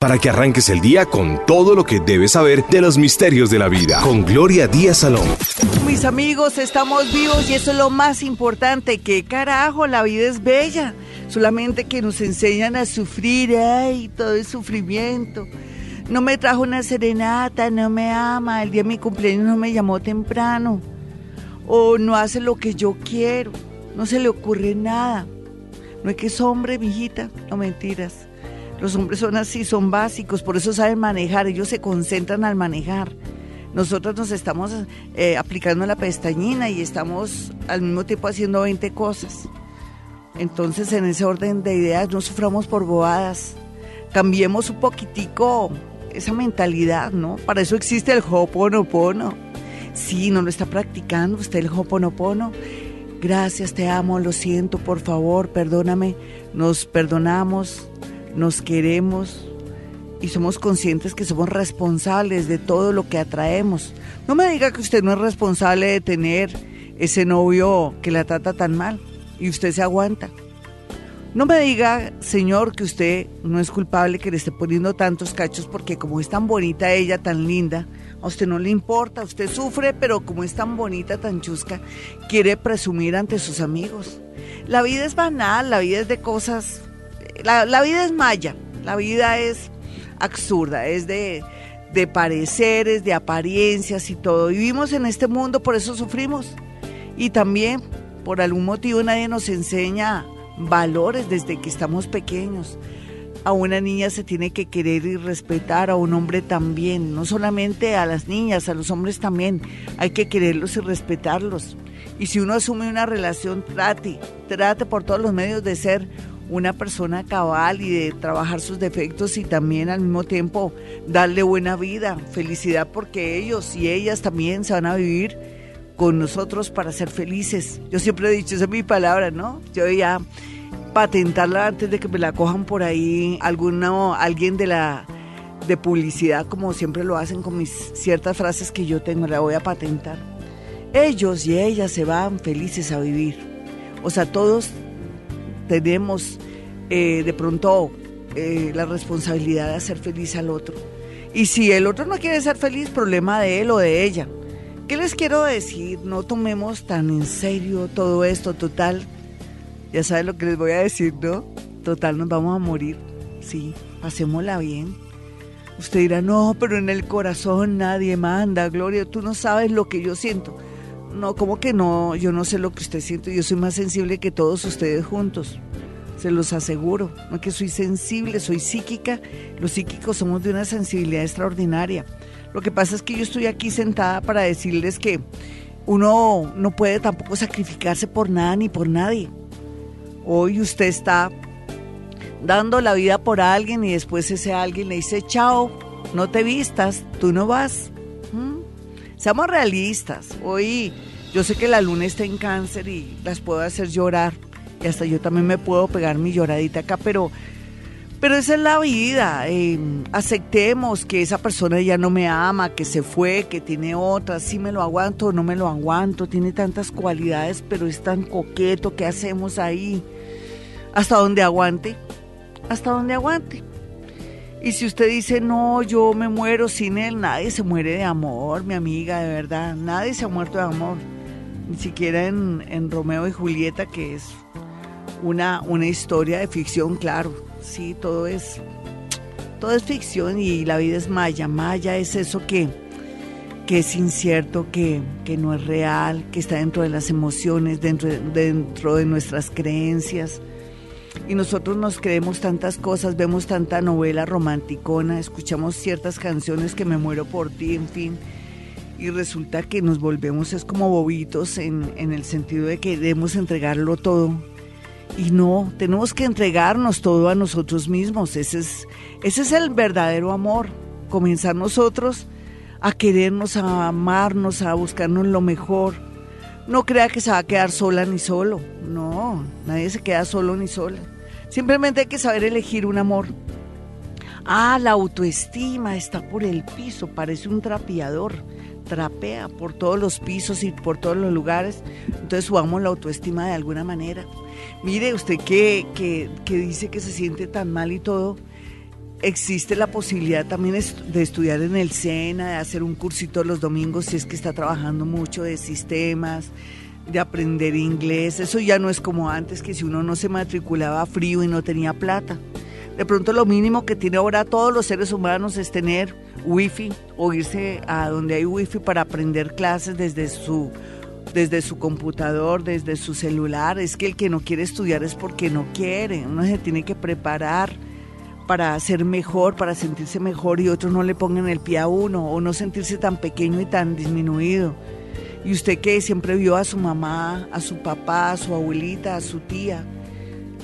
para que arranques el día con todo lo que debes saber de los misterios de la vida. Con Gloria Díaz Salón. Mis amigos, estamos vivos y eso es lo más importante. Que carajo, la vida es bella. Solamente que nos enseñan a sufrir, ay, todo es sufrimiento. No me trajo una serenata, no me ama, el día de mi cumpleaños no me llamó temprano. O no hace lo que yo quiero, no se le ocurre nada. No es que es hombre, mijita, no mentiras. Los hombres son así, son básicos, por eso saben manejar, ellos se concentran al manejar. Nosotros nos estamos eh, aplicando la pestañina y estamos al mismo tiempo haciendo 20 cosas. Entonces, en ese orden de ideas, no suframos por bobadas. Cambiemos un poquitico esa mentalidad, ¿no? Para eso existe el Hoponopono. Sí, no lo está practicando usted el Hoponopono. Gracias, te amo, lo siento, por favor, perdóname. Nos perdonamos, nos queremos y somos conscientes que somos responsables de todo lo que atraemos. No me diga que usted no es responsable de tener ese novio que la trata tan mal y usted se aguanta. No me diga, señor, que usted no es culpable que le esté poniendo tantos cachos porque como es tan bonita ella, tan linda, a usted no le importa, usted sufre, pero como es tan bonita, tan chusca, quiere presumir ante sus amigos. La vida es banal, la vida es de cosas la, vida es maya, la vida es absurda, es de, de pareceres, de apariencias y todo. Vivimos en este mundo, por eso sufrimos. Y también, por algún motivo, nadie nos enseña valores desde que estamos pequeños. A una niña se tiene que querer y respetar, a un hombre también, no solamente a las niñas, a los hombres también. Hay que quererlos y respetarlos. Y si uno asume una relación, trate, trate por todos los medios de ser una persona cabal y de trabajar sus defectos y también al mismo tiempo darle buena vida, felicidad porque ellos y ellas también se van a vivir con nosotros para ser felices. Yo siempre he dicho, esa es mi palabra, ¿no? Yo ya patentarla antes de que me la cojan por ahí alguno, alguien de la de publicidad, como siempre lo hacen con mis ciertas frases que yo tengo, la voy a patentar. Ellos y ellas se van felices a vivir. O sea, todos tenemos eh, de pronto eh, la responsabilidad de hacer feliz al otro. Y si el otro no quiere ser feliz, problema de él o de ella. ¿Qué les quiero decir? No tomemos tan en serio todo esto, total. Ya saben lo que les voy a decir, ¿no? Total, nos vamos a morir. Sí, pasémosla bien. Usted dirá, no, pero en el corazón nadie manda, Gloria, tú no sabes lo que yo siento. No, como que no, yo no sé lo que usted siente, yo soy más sensible que todos ustedes juntos, se los aseguro, no que soy sensible, soy psíquica, los psíquicos somos de una sensibilidad extraordinaria. Lo que pasa es que yo estoy aquí sentada para decirles que uno no puede tampoco sacrificarse por nada ni por nadie. Hoy usted está dando la vida por alguien y después ese alguien le dice, chao, no te vistas, tú no vas. Seamos realistas. Hoy yo sé que la luna está en cáncer y las puedo hacer llorar. Y hasta yo también me puedo pegar mi lloradita acá, pero, pero esa es la vida. Em, aceptemos que esa persona ya no me ama, que se fue, que tiene otra. Si me lo aguanto no me lo aguanto. Tiene tantas cualidades, pero es tan coqueto. ¿Qué hacemos ahí? Hasta donde aguante. Hasta donde aguante. Y si usted dice, no, yo me muero sin él, nadie se muere de amor, mi amiga, de verdad. Nadie se ha muerto de amor. Ni siquiera en, Romeo y Julieta, que es una, una historia de ficción, claro. Sí, todo es, todo es ficción y la vida es maya. Maya es eso que, que es incierto, que, que no es real, que está dentro de las emociones, dentro, dentro de nuestras creencias y nosotros nos creemos tantas cosas, vemos tanta novela romanticona, escuchamos ciertas canciones que me muero por ti, en fin, y resulta que nos volvemos es como bobitos en, en el sentido de que debemos entregarlo todo. Y no, tenemos que entregarnos todo a nosotros mismos, ese es, ese es el verdadero amor, comenzar nosotros a querernos, a amarnos, a buscarnos lo mejor. No crea que se va a quedar sola ni solo, no, nadie se queda solo ni sola. Simplemente hay que saber elegir un amor. Ah, la autoestima está por el piso, parece un trapeador, trapea por todos los pisos y por todos los lugares. Entonces subamos la autoestima de alguna manera. Mire, usted que, que, que dice que se siente tan mal y todo, existe la posibilidad también de estudiar en el SENA, de hacer un cursito los domingos si es que está trabajando mucho de sistemas, de aprender inglés. Eso ya no es como antes, que si uno no se matriculaba frío y no tenía plata. De pronto lo mínimo que tiene ahora todos los seres humanos es tener wifi o irse a donde hay wifi para aprender clases desde su desde su computador, desde su celular. Es que el que no quiere estudiar es porque no quiere. Uno se tiene que preparar para ser mejor, para sentirse mejor y otros no le pongan el pie a uno o no sentirse tan pequeño y tan disminuido. Y usted que siempre vio a su mamá, a su papá, a su abuelita, a su tía,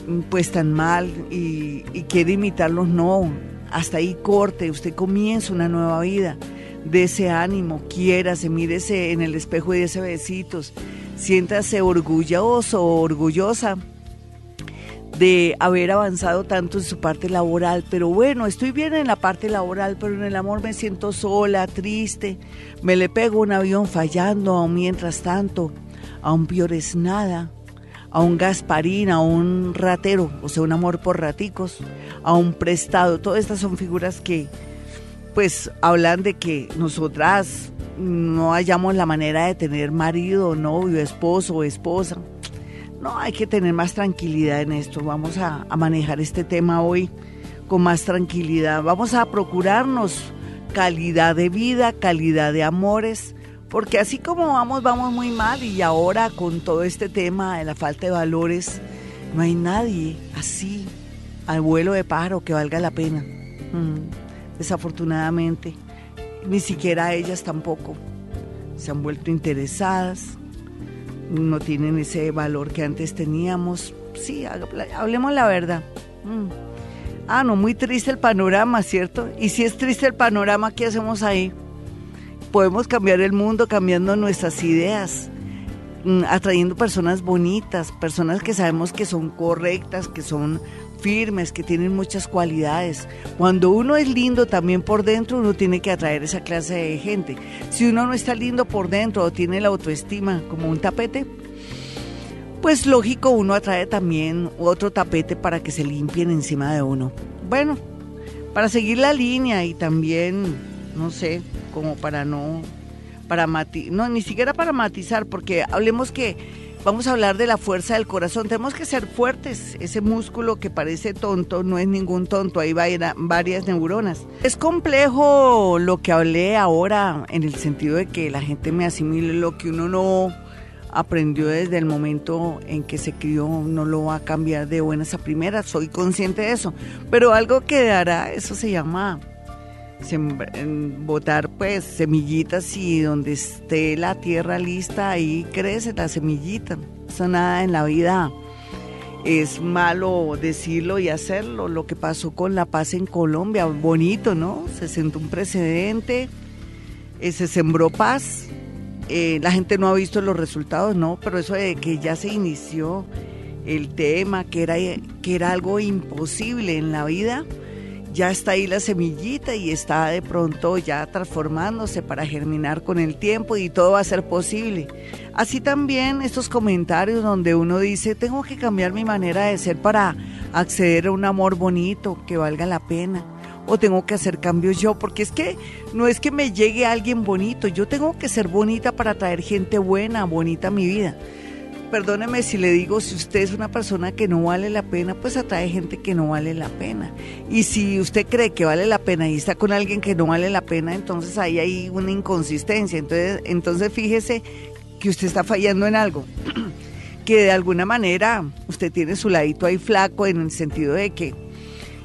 mm, pues tan mal y, quiere imitarlos, no. Hasta ahí corte, usted comienza una nueva vida. De ese ánimo, quiérase, mírese en el espejo y ese besitos. Siéntase orgulloso o orgullosa de haber avanzado tanto en su parte laboral, pero bueno, estoy bien en la parte laboral, pero en el amor me siento sola, triste, me le pego un avión fallando, aún mientras tanto, aún peor es nada, a un Gasparín, a un ratero, o sea, un amor por raticos, a un prestado, todas estas son figuras que pues hablan de que nosotras no hallamos la manera de tener marido, novio, esposo o esposa no, hay que tener más tranquilidad en esto. Vamos a, manejar este tema hoy con más tranquilidad. Vamos a procurarnos calidad de vida, calidad de amores, porque así como vamos, vamos muy mal y ahora con todo este tema de la falta de valores, no hay nadie así al vuelo de pájaro que valga la pena. Mm, desafortunadamente, ni siquiera ellas tampoco se han vuelto interesadas no tienen ese valor que antes teníamos. Sí, hablemos la verdad. Mm. Ah, no, muy triste el panorama, ¿cierto? Y si es triste el panorama, ¿qué hacemos ahí? Podemos cambiar el mundo cambiando nuestras ideas, mm, atrayendo personas bonitas, personas que sabemos que son correctas, que son firmes, que tienen muchas cualidades. Cuando uno es lindo también por dentro, uno tiene que atraer esa clase de gente. Si uno no está lindo por dentro o tiene la autoestima como un tapete, pues lógico uno atrae también otro tapete para que se limpien encima de uno. Bueno, para seguir la línea y también, no sé, como para no, para mati no, ni siquiera para matizar, porque hablemos que Vamos a hablar de la fuerza del corazón. Tenemos que ser fuertes. Ese músculo que parece tonto no es ningún tonto. Ahí va varias neuronas. Es complejo lo que hablé ahora en el sentido de que la gente me asimile lo que uno no aprendió desde el momento en que se crió, no lo va a cambiar de buenas a primeras. Soy consciente de eso. Pero algo quedará, eso se llama botar pues semillitas y donde esté la tierra lista ahí crece la semillita. Eso nada en la vida es malo decirlo y hacerlo. Lo que pasó con la paz en Colombia, bonito, ¿no? Se sentó un precedente, eh, se sembró paz. Eh, la gente no ha visto los resultados, no, pero eso de que ya se inició el tema, que era, que era algo imposible en la vida, ya está ahí la semillita y está de pronto ya transformándose para germinar con el tiempo y todo va a ser posible. Así también estos comentarios donde uno dice, tengo que cambiar mi manera de ser para acceder a un amor bonito que valga la pena. O tengo que hacer cambios yo, porque es que no es que me llegue alguien bonito, yo tengo que ser bonita para traer gente buena, bonita a mi vida perdóneme si le digo, si usted es una persona que no vale la pena, pues atrae gente que no vale la pena. Y si usted cree que vale la pena y está con alguien que no vale la pena, entonces ahí hay una inconsistencia. Entonces, entonces fíjese que usted está fallando en algo. que de alguna manera usted tiene su ladito ahí flaco en el sentido de que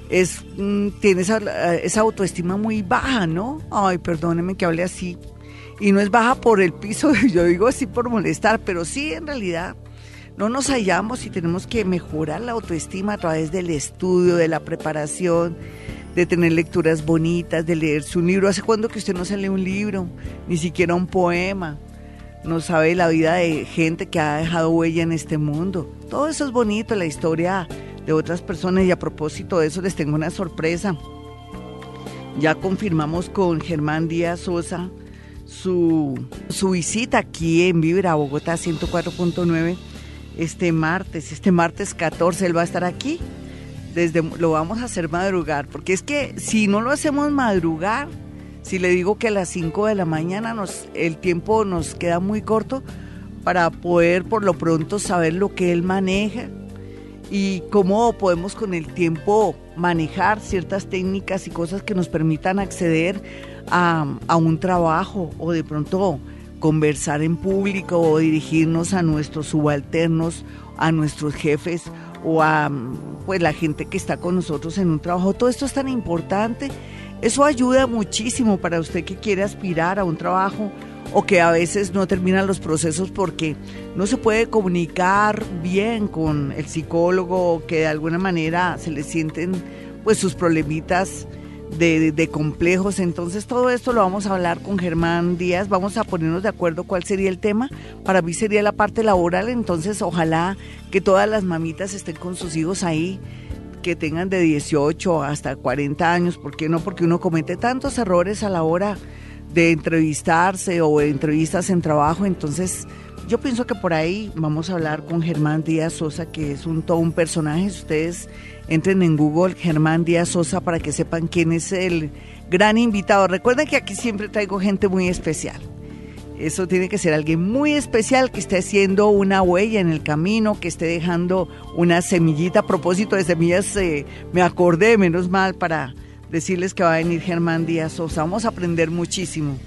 es, mm, tiene esa, esa autoestima muy baja, ¿no? Ay, perdóneme que hable así y no es baja por el piso, yo digo así por molestar, pero sí en realidad no nos hallamos y tenemos que mejorar la autoestima a través del estudio, de la preparación, de tener lecturas bonitas, de leerse un libro. ¿Hace cuándo que usted no se lee un libro? Ni siquiera un poema. No sabe la vida de gente que ha dejado huella en este mundo. Todo eso es bonito, la historia de otras personas. Y a propósito de eso les tengo una sorpresa. Ya confirmamos con Germán Díaz Sosa su, su visita aquí en Vibra Bogotá 104.9 este martes, este martes 14, él va a estar aquí. Desde lo vamos a hacer madrugar, porque es que si no lo hacemos madrugar, si le digo que a las 5 de la mañana nos, el tiempo nos queda muy corto para poder por lo pronto saber lo que él maneja y cómo podemos con el tiempo manejar ciertas técnicas y cosas que nos permitan acceder a, a un trabajo o de pronto conversar en público o dirigirnos a nuestros subalternos, a nuestros jefes o a pues la gente que está con nosotros en un trabajo. Todo esto es tan importante. Eso ayuda muchísimo para usted que quiere aspirar a un trabajo o que a veces no terminan los procesos porque no se puede comunicar bien con el psicólogo que de alguna manera se le sienten pues sus problemitas de, complejos. Entonces todo esto lo vamos a hablar con Germán Díaz, vamos a ponernos de acuerdo cuál sería el tema. Para mí sería la parte laboral, entonces ojalá que todas las mamitas estén con sus hijos ahí que tengan de 18 hasta 40 años, ¿por qué no? Porque uno comete tantos errores a la hora de entrevistarse o entrevistas en trabajo, entonces yo pienso que por ahí vamos a hablar con Germán Díaz Sosa, que es un todo un personaje. Ustedes entren en Google Germán Díaz Sosa para que sepan quién es el gran invitado. Recuerden que aquí siempre traigo gente muy especial. Eso tiene que ser alguien muy especial que esté haciendo una huella en el camino, que esté dejando una semillita. A propósito de semillas, eh, me acordé, menos mal, para decirles que va a venir Germán Díaz Sosa. Vamos a aprender muchísimo.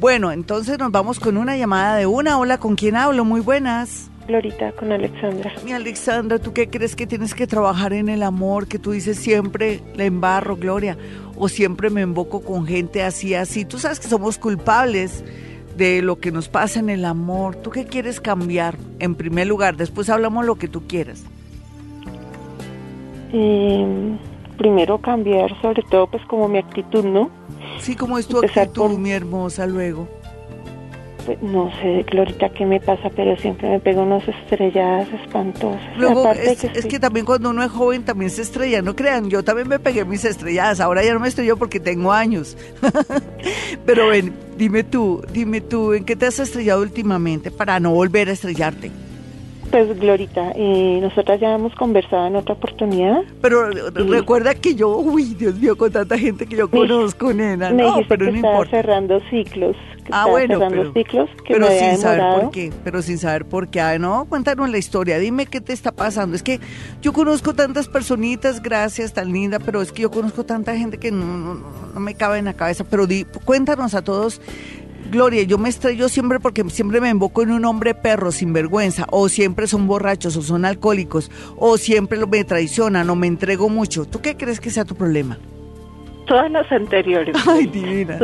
Bueno, entonces nos vamos con una llamada de una. Hola, ¿con quién hablo? Muy buenas. Glorita, con Alexandra. Mi Alexandra, ¿tú qué crees que tienes que trabajar en el amor? Que tú dices siempre le embarro, Gloria, o siempre me invoco con gente así, así. Tú sabes que somos culpables de lo que nos pasa en el amor. ¿Tú qué quieres cambiar en primer lugar? Después hablamos lo que tú quieras. Eh, primero cambiar sobre todo pues como mi actitud, ¿no? Sí, como es tu actitud, mi hermosa, luego. Pues, no sé, Glorita, qué me pasa, pero siempre me pego unas estrellas espantosas. Luego, es, que, también cuando uno es joven también se estrella, no crean, yo también me pegué mis estrelladas, ahora ya no me estrello porque tengo años. pero ven, dime tú, dime tú, ¿en qué te has estrellado últimamente para no volver a estrellarte? Pues Glorita, eh, nosotras ya hemos conversado en otra oportunidad. Pero recuerda que yo, uy, Dios mío, con tanta gente que yo conozco, nena, me no, pero que no estaba cerrando ciclos. ah, bueno, cerrando ciclos que pero sin saber por qué, pero sin saber por qué. Ah, no, cuéntanos la historia, dime qué te está pasando. Es que yo conozco tantas personitas, gracias, tan linda, pero es que yo conozco tanta gente que no, no, no me cabe en la cabeza. Pero di, cuéntanos a todos Gloria, yo me estrello siempre porque siempre me invoco en un hombre perro sin vergüenza, o siempre son borrachos, o son alcohólicos, o siempre me traicionan, o me entrego mucho. ¿Tú qué crees que sea tu problema? Todas las anteriores. Ay, divina.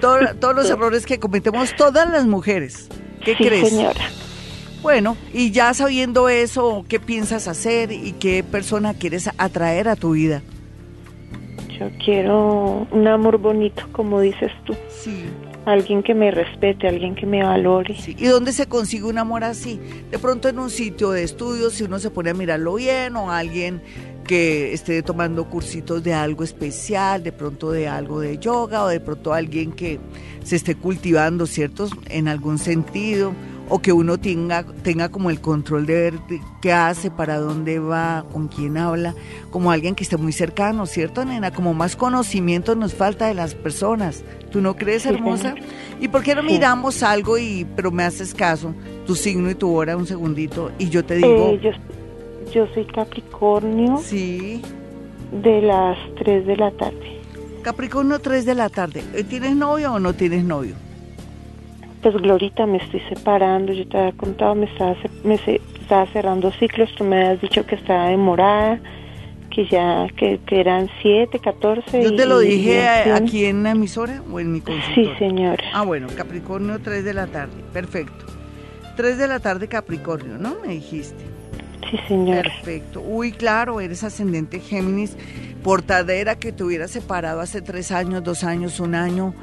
todos los errores que cometemos todas las mujeres. ¿Qué sí, crees? señora. Bueno, y ya sabiendo eso, ¿qué piensas hacer y qué persona quieres atraer a tu vida? Yo quiero un amor bonito, como dices tú. Sí alguien que me respete, alguien que me valore. ¿Y dónde se consigue un amor así? De pronto en un sitio de estudios, si uno se pone a mirarlo bien, o alguien que esté tomando cursitos de algo especial, de pronto de algo de yoga, o de pronto alguien que se esté cultivando, ¿cierto? En algún sentido, o que uno tenga, tenga como el control de ver qué hace, para dónde va, con quién habla, como alguien que esté muy cercano, ¿cierto, nena? Como más conocimiento nos falta de las personas. ¿Tú no crees, hermosa? ¿Y por qué no miramos algo y, pero me haces caso, tu signo y tu hora, un segundito, y yo te digo... Eh, yo, soy Capricornio. Sí. De las 3 de la tarde. Capricornio 3 de la tarde. Eh, ¿Tienes novio o no tienes novio? Pues Glorita, me estoy separando, yo te había contado, me estaba, me estaba cerrando ciclos, tú me has dicho que estaba demorada, que ya, que, eran 7, 14. Yo te lo dije aquí en la emisora o en mi consultorio. Sí, señora. Ah, bueno, Capricornio 3 de la tarde, perfecto. 3 de la tarde Capricornio, ¿no? Me dijiste. Sí, señora. Perfecto. Uy, claro, eres ascendente Géminis, portadera que te hubiera separado hace tres años, dos años, un año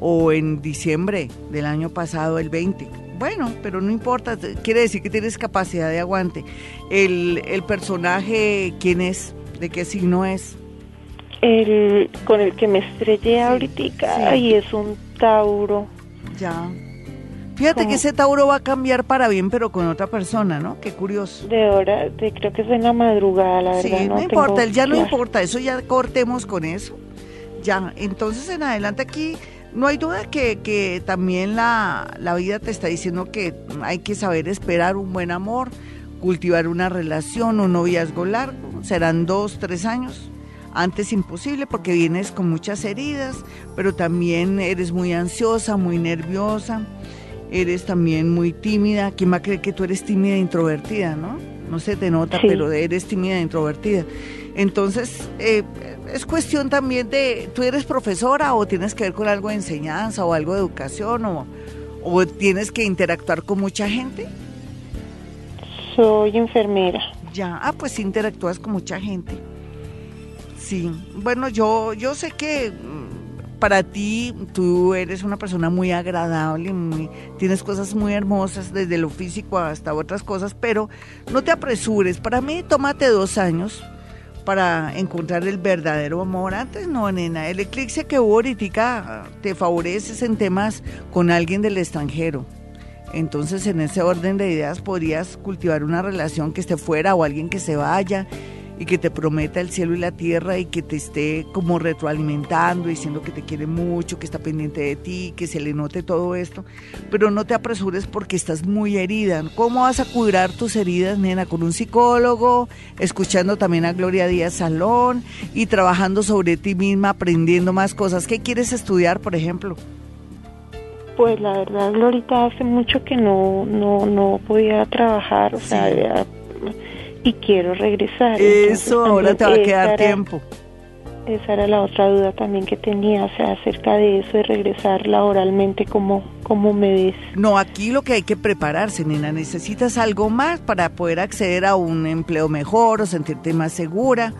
o en diciembre del año pasado, el 20. Bueno, pero no importa, quiere decir que tienes capacidad de aguante. El, el personaje, ¿quién es? ¿De qué signo es? El con el que me estrellé ahorita y es un Tauro. Ya. Fíjate que ese Tauro va a cambiar para bien, pero con otra persona, ¿no? Qué curioso. De hora, de, creo que es en la madrugada, la verdad. Sí, no, importa, él ya no importa, eso ya cortemos con eso. Ya, entonces en adelante aquí no hay duda que, que también la, la vida te está diciendo que hay que saber esperar un buen amor, cultivar una relación, un noviazgo largo, serán dos, tres años. Antes imposible porque vienes con muchas heridas, pero también eres muy ansiosa, muy nerviosa, eres también muy tímida. ¿Quién va a creer que tú eres tímida e introvertida, no? No se te nota, pero eres tímida e introvertida. Entonces, eh, es cuestión también de, ¿tú eres profesora o tienes que ver con algo de enseñanza o algo de educación o, o tienes que interactuar con mucha gente? Soy enfermera. Ya, ah, pues interactúas con mucha gente. Sí, bueno, yo, yo sé que mm, para ti tú eres una persona muy agradable, muy, tienes cosas muy hermosas desde lo físico hasta otras cosas, pero no te apresures. Para mí, tómate dos años para encontrar el verdadero amor. Antes no, nena, el eclipse que hubo ahorita te favoreces en temas con alguien del extranjero. Entonces, en ese orden de ideas podrías cultivar una relación que esté fuera o alguien que se vaya y que te prometa el cielo y la tierra y que te esté como retroalimentando, diciendo que te quiere mucho, que está pendiente de ti, que se le note todo esto. Pero no te apresures porque estás muy herida. ¿Cómo vas a curar tus heridas, nena? Con un psicólogo, escuchando también a Gloria Díaz Salón y trabajando sobre ti misma, aprendiendo más cosas. ¿Qué quieres estudiar, por ejemplo? Pues la verdad, Glorita, hace mucho que no, no, no podía trabajar, o sea, y quiero regresar. Eso, ahora te va a quedar tiempo. Esa era la otra duda también que tenía, o sea, acerca de eso de regresar laboralmente, como como me ves? No, aquí lo que hay que prepararse, nena, necesitas algo más para poder acceder a un empleo mejor o sentirte más segura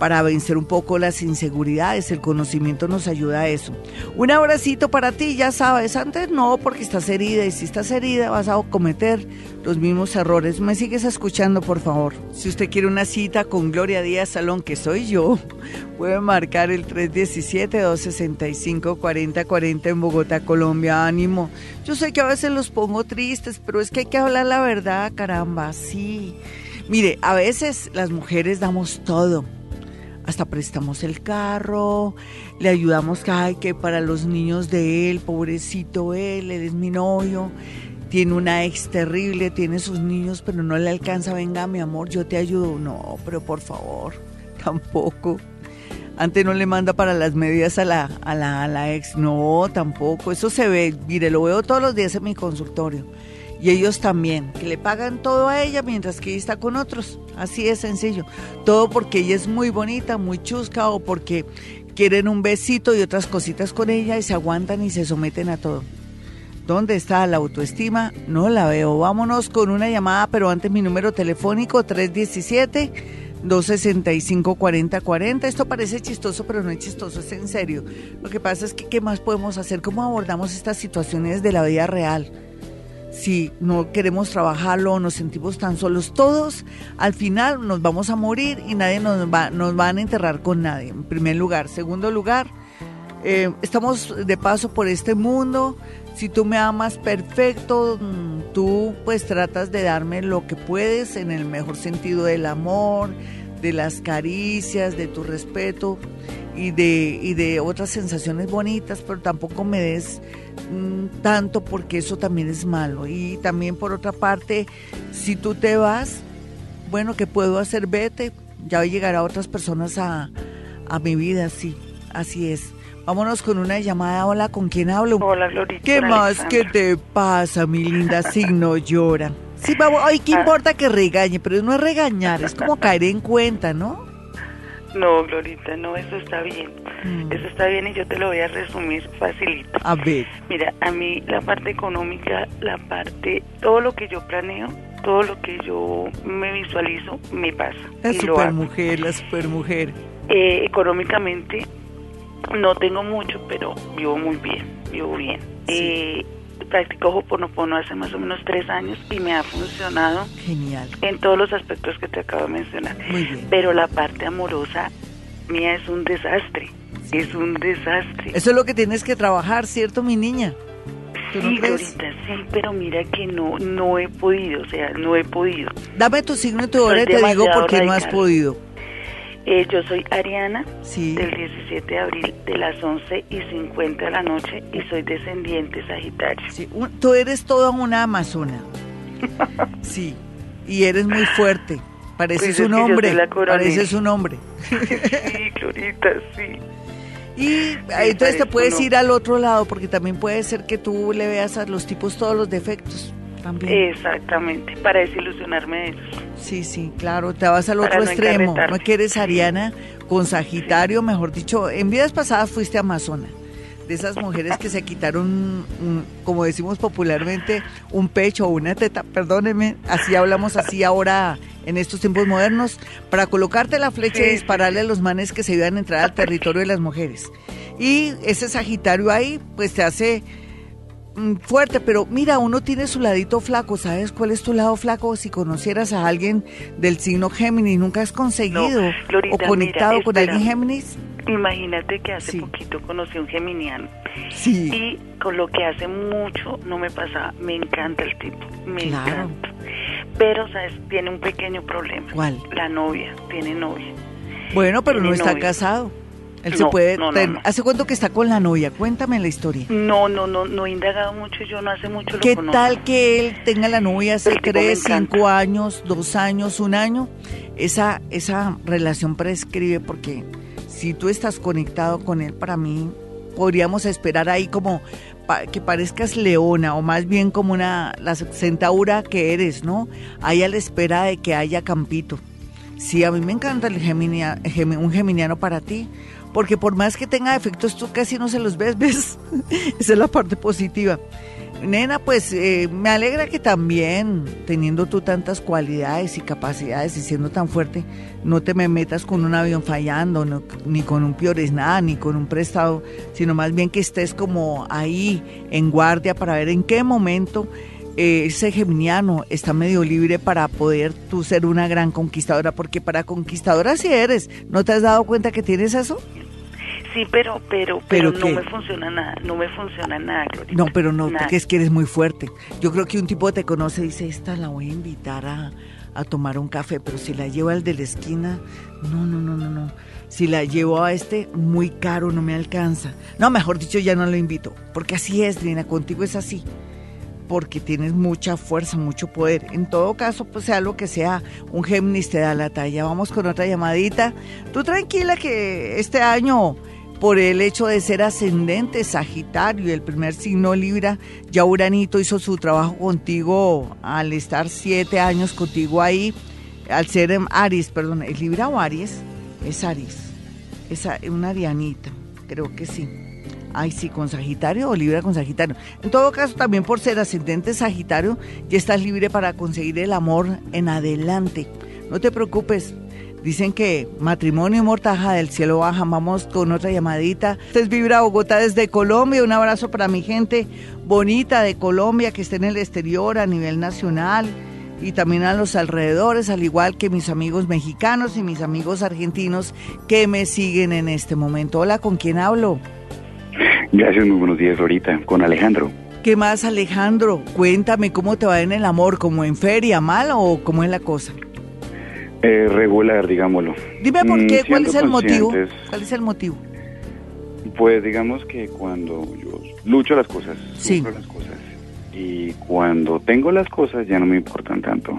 para vencer un poco las inseguridades. El conocimiento nos ayuda a eso. Un abracito para ti, ya sabes, antes no, porque estás herida y si estás herida vas a cometer los mismos errores. Me sigues escuchando, por favor. Si usted quiere una cita con Gloria Díaz Salón, que soy yo, puede marcar el 317-265-4040 en Bogotá, Colombia. Ánimo. Yo sé que a veces los pongo tristes, pero es que hay que hablar la verdad, caramba, sí. Mire, a veces las mujeres damos todo hasta prestamos el carro, le ayudamos ay, que para los niños de él, pobrecito él, él es mi novio, tiene una ex terrible, tiene sus niños, pero no le alcanza, venga mi amor, yo te ayudo. No, pero por favor, tampoco. Antes no le manda para las medias a la, a la, a la ex, no, tampoco. Eso se ve, mire, lo veo todos los días en mi consultorio y ellos también, que le pagan todo a ella mientras que ella está con otros. Así es sencillo. Todo porque ella es muy bonita, muy chusca o porque quieren un besito y otras cositas con ella y se aguantan y se someten a todo. ¿Dónde está la autoestima? No la veo. Vámonos con una llamada, pero antes mi número telefónico 317. 265-4040. Esto parece chistoso, pero no es chistoso, es en serio. Lo que pasa es que, ¿qué más podemos hacer? ¿Cómo abordamos estas situaciones de la vida real? Si no queremos trabajarlo nos sentimos tan solos. Todos al final nos vamos a morir y nadie nos va, nos van a enterrar con nadie, en primer lugar. Segundo lugar, eh, estamos de paso por este mundo. Si tú me amas perfecto, mm, tú pues tratas de darme lo que puedes en el mejor sentido del amor, de las caricias, de tu respeto y de, y de otras sensaciones bonitas, pero tampoco me des mm, tanto porque eso también es malo. Y también por otra parte, si tú te vas, bueno, ¿qué puedo hacer? Vete, ya llegará otras personas a, a mi vida, sí, así es. Vámonos con una llamada. Hola, ¿con quién hablo? Hola, Glorita. ¿Qué más? ¿Qué te pasa, mi linda signo llora? Sí, vamos, ay, ¿qué ah. importa que regañe? Pero no es regañar, es como caer en cuenta, ¿no? No, Glorita, no, eso está bien. Mm. Eso está bien y yo te lo voy a resumir facilito. A ver. Mira, a mí la parte económica, la parte, todo lo que yo planeo, todo lo que yo me visualizo, me pasa. La supermujer, la supermujer. Eh, económicamente no tengo mucho, pero vivo muy bien, vivo bien. Eh, practico Ho'oponopono hace más o menos tres años y me ha funcionado. Genial. En todos los aspectos que te acabo de mencionar. Muy bien. Pero la parte amorosa mía es un desastre. Es un desastre. Eso es lo que tienes que trabajar, ¿cierto, mi niña? ¿Tú no sí, pero mira que no, no he podido, o sea, no he podido. Dame tu signo y tu hora y te digo por qué no has podido. Eh, yo soy Ariana, Sí. del 17 de abril, de las 11 y 50 de la noche, y soy descendiente Sagitario. Sí, un- tú eres toda una amazona. Sí, y eres muy fuerte. Pareces Pues es un hombre. Pareces un hombre. Sí, Glorita, sí. Y entonces te puedes ir al otro lado, porque también puede ser que tú le veas a los tipos todos los defectos. También. Exactamente, para desilusionarme de ellos. Sí, sí, claro, te vas al Para otro no extremo. No que eres Ariana con Sagitario, mejor dicho, en vidas pasadas fuiste amazona. De esas mujeres que se quitaron, como decimos popularmente, un pecho o una teta, perdónenme, así hablamos así ahora en estos tiempos modernos, para colocarte la flecha y dispararle a los manes que se iban a entrar al territorio de las mujeres. Y ese Sagitario ahí, pues te hace fuerte, pero mira, uno tiene su ladito flaco, ¿sabes cuál es tu lado flaco? Si conocieras a alguien del signo Géminis, nunca has conseguido No, o conectado mira, con alguien Géminis. Imagínate que hace Sí. poquito conocí a un geminiano Sí, y con lo que hace mucho no me pasaba, me encanta el tipo, me Claro. encanta. Pero, ¿sabes? Tiene un pequeño problema. ¿Cuál? La novia, tiene novia. bueno, pero no está casado. Él se No, puede. no, no. ¿Hace cuánto que está con la novia? Cuéntame la historia. No, no, no, no he indagado mucho, yo no hace mucho lo ¿Qué conozco. tal que él tenga la novia hace El tres, cinco años, dos años, un año? Esa, esa relación prescribe porque si tú estás conectado con él, para mí podríamos esperar ahí como pa- que parezcas leona o más bien como una la centaura que eres, ¿no? Ahí a la espera de que haya campito. Sí, a mí me encanta el geminia- gemi- un geminiano para ti, porque por más que tenga defectos, tú casi no se los ves, ¿ves? Esa es la parte positiva. Nena, pues eh, me alegra que también, teniendo tú tantas cualidades y capacidades y siendo tan fuerte, no te me metas con un avión fallando, ni con un piores nada, ni con un prestado, sino más bien que estés como ahí en guardia para ver en qué momento eh, ese geminiano está medio libre para poder tú ser una gran conquistadora, porque para conquistadora sí eres. ¿No te has dado cuenta que tienes eso? Sí, pero, pero, ¿Pero pero, no me funciona nada, no me funciona nada. No, pero no, Nada. porque es que eres muy fuerte. Yo creo que un tipo te conoce y dice, esta la voy a invitar a, a tomar un café, pero si la llevo al de la esquina, no, no, no, no, no. Si la llevo a este, muy caro, no me alcanza. No, mejor dicho, ya no lo invito, porque así es, Lina, contigo es así. Porque tienes mucha fuerza, mucho poder. En todo caso, pues sea lo que sea, un Géminis te da la talla. Vamos con otra llamadita. Tú tranquila que este año por el hecho de ser ascendente Sagitario, el primer signo Libra, ya Uranito hizo su trabajo contigo al estar siete años contigo ahí, al ser Aries, perdón, ¿es Libra o Aries? Es Aries, es una Arianita, creo que sí. Ay, sí, con Sagitario o Libra con Sagitario. En todo caso, también por ser ascendente Sagitario, ya estás libre para conseguir el amor en adelante. No te preocupes, Dicen que matrimonio y mortaja del cielo bajan. Vamos con otra llamadita. Este es Vibra Bogotá desde Colombia. Un abrazo para mi gente bonita de Colombia que está en el exterior a nivel nacional y también a los alrededores, al igual que mis amigos mexicanos y mis amigos argentinos que me siguen en este momento. Hola, ¿con quién hablo? Gracias, muy buenos días, ahorita con Alejandro. ¿Qué más, Alejandro? Cuéntame cómo te va en el amor, como en feria, mal o cómo es la cosa. Eh, regular, digámoslo. Dime por Mm, qué, ¿cuál es el motivo? ¿Cuál es el motivo? Pues digamos que cuando yo lucho las cosas, Sí. sufro las cosas, y cuando tengo las cosas ya no me importan tanto.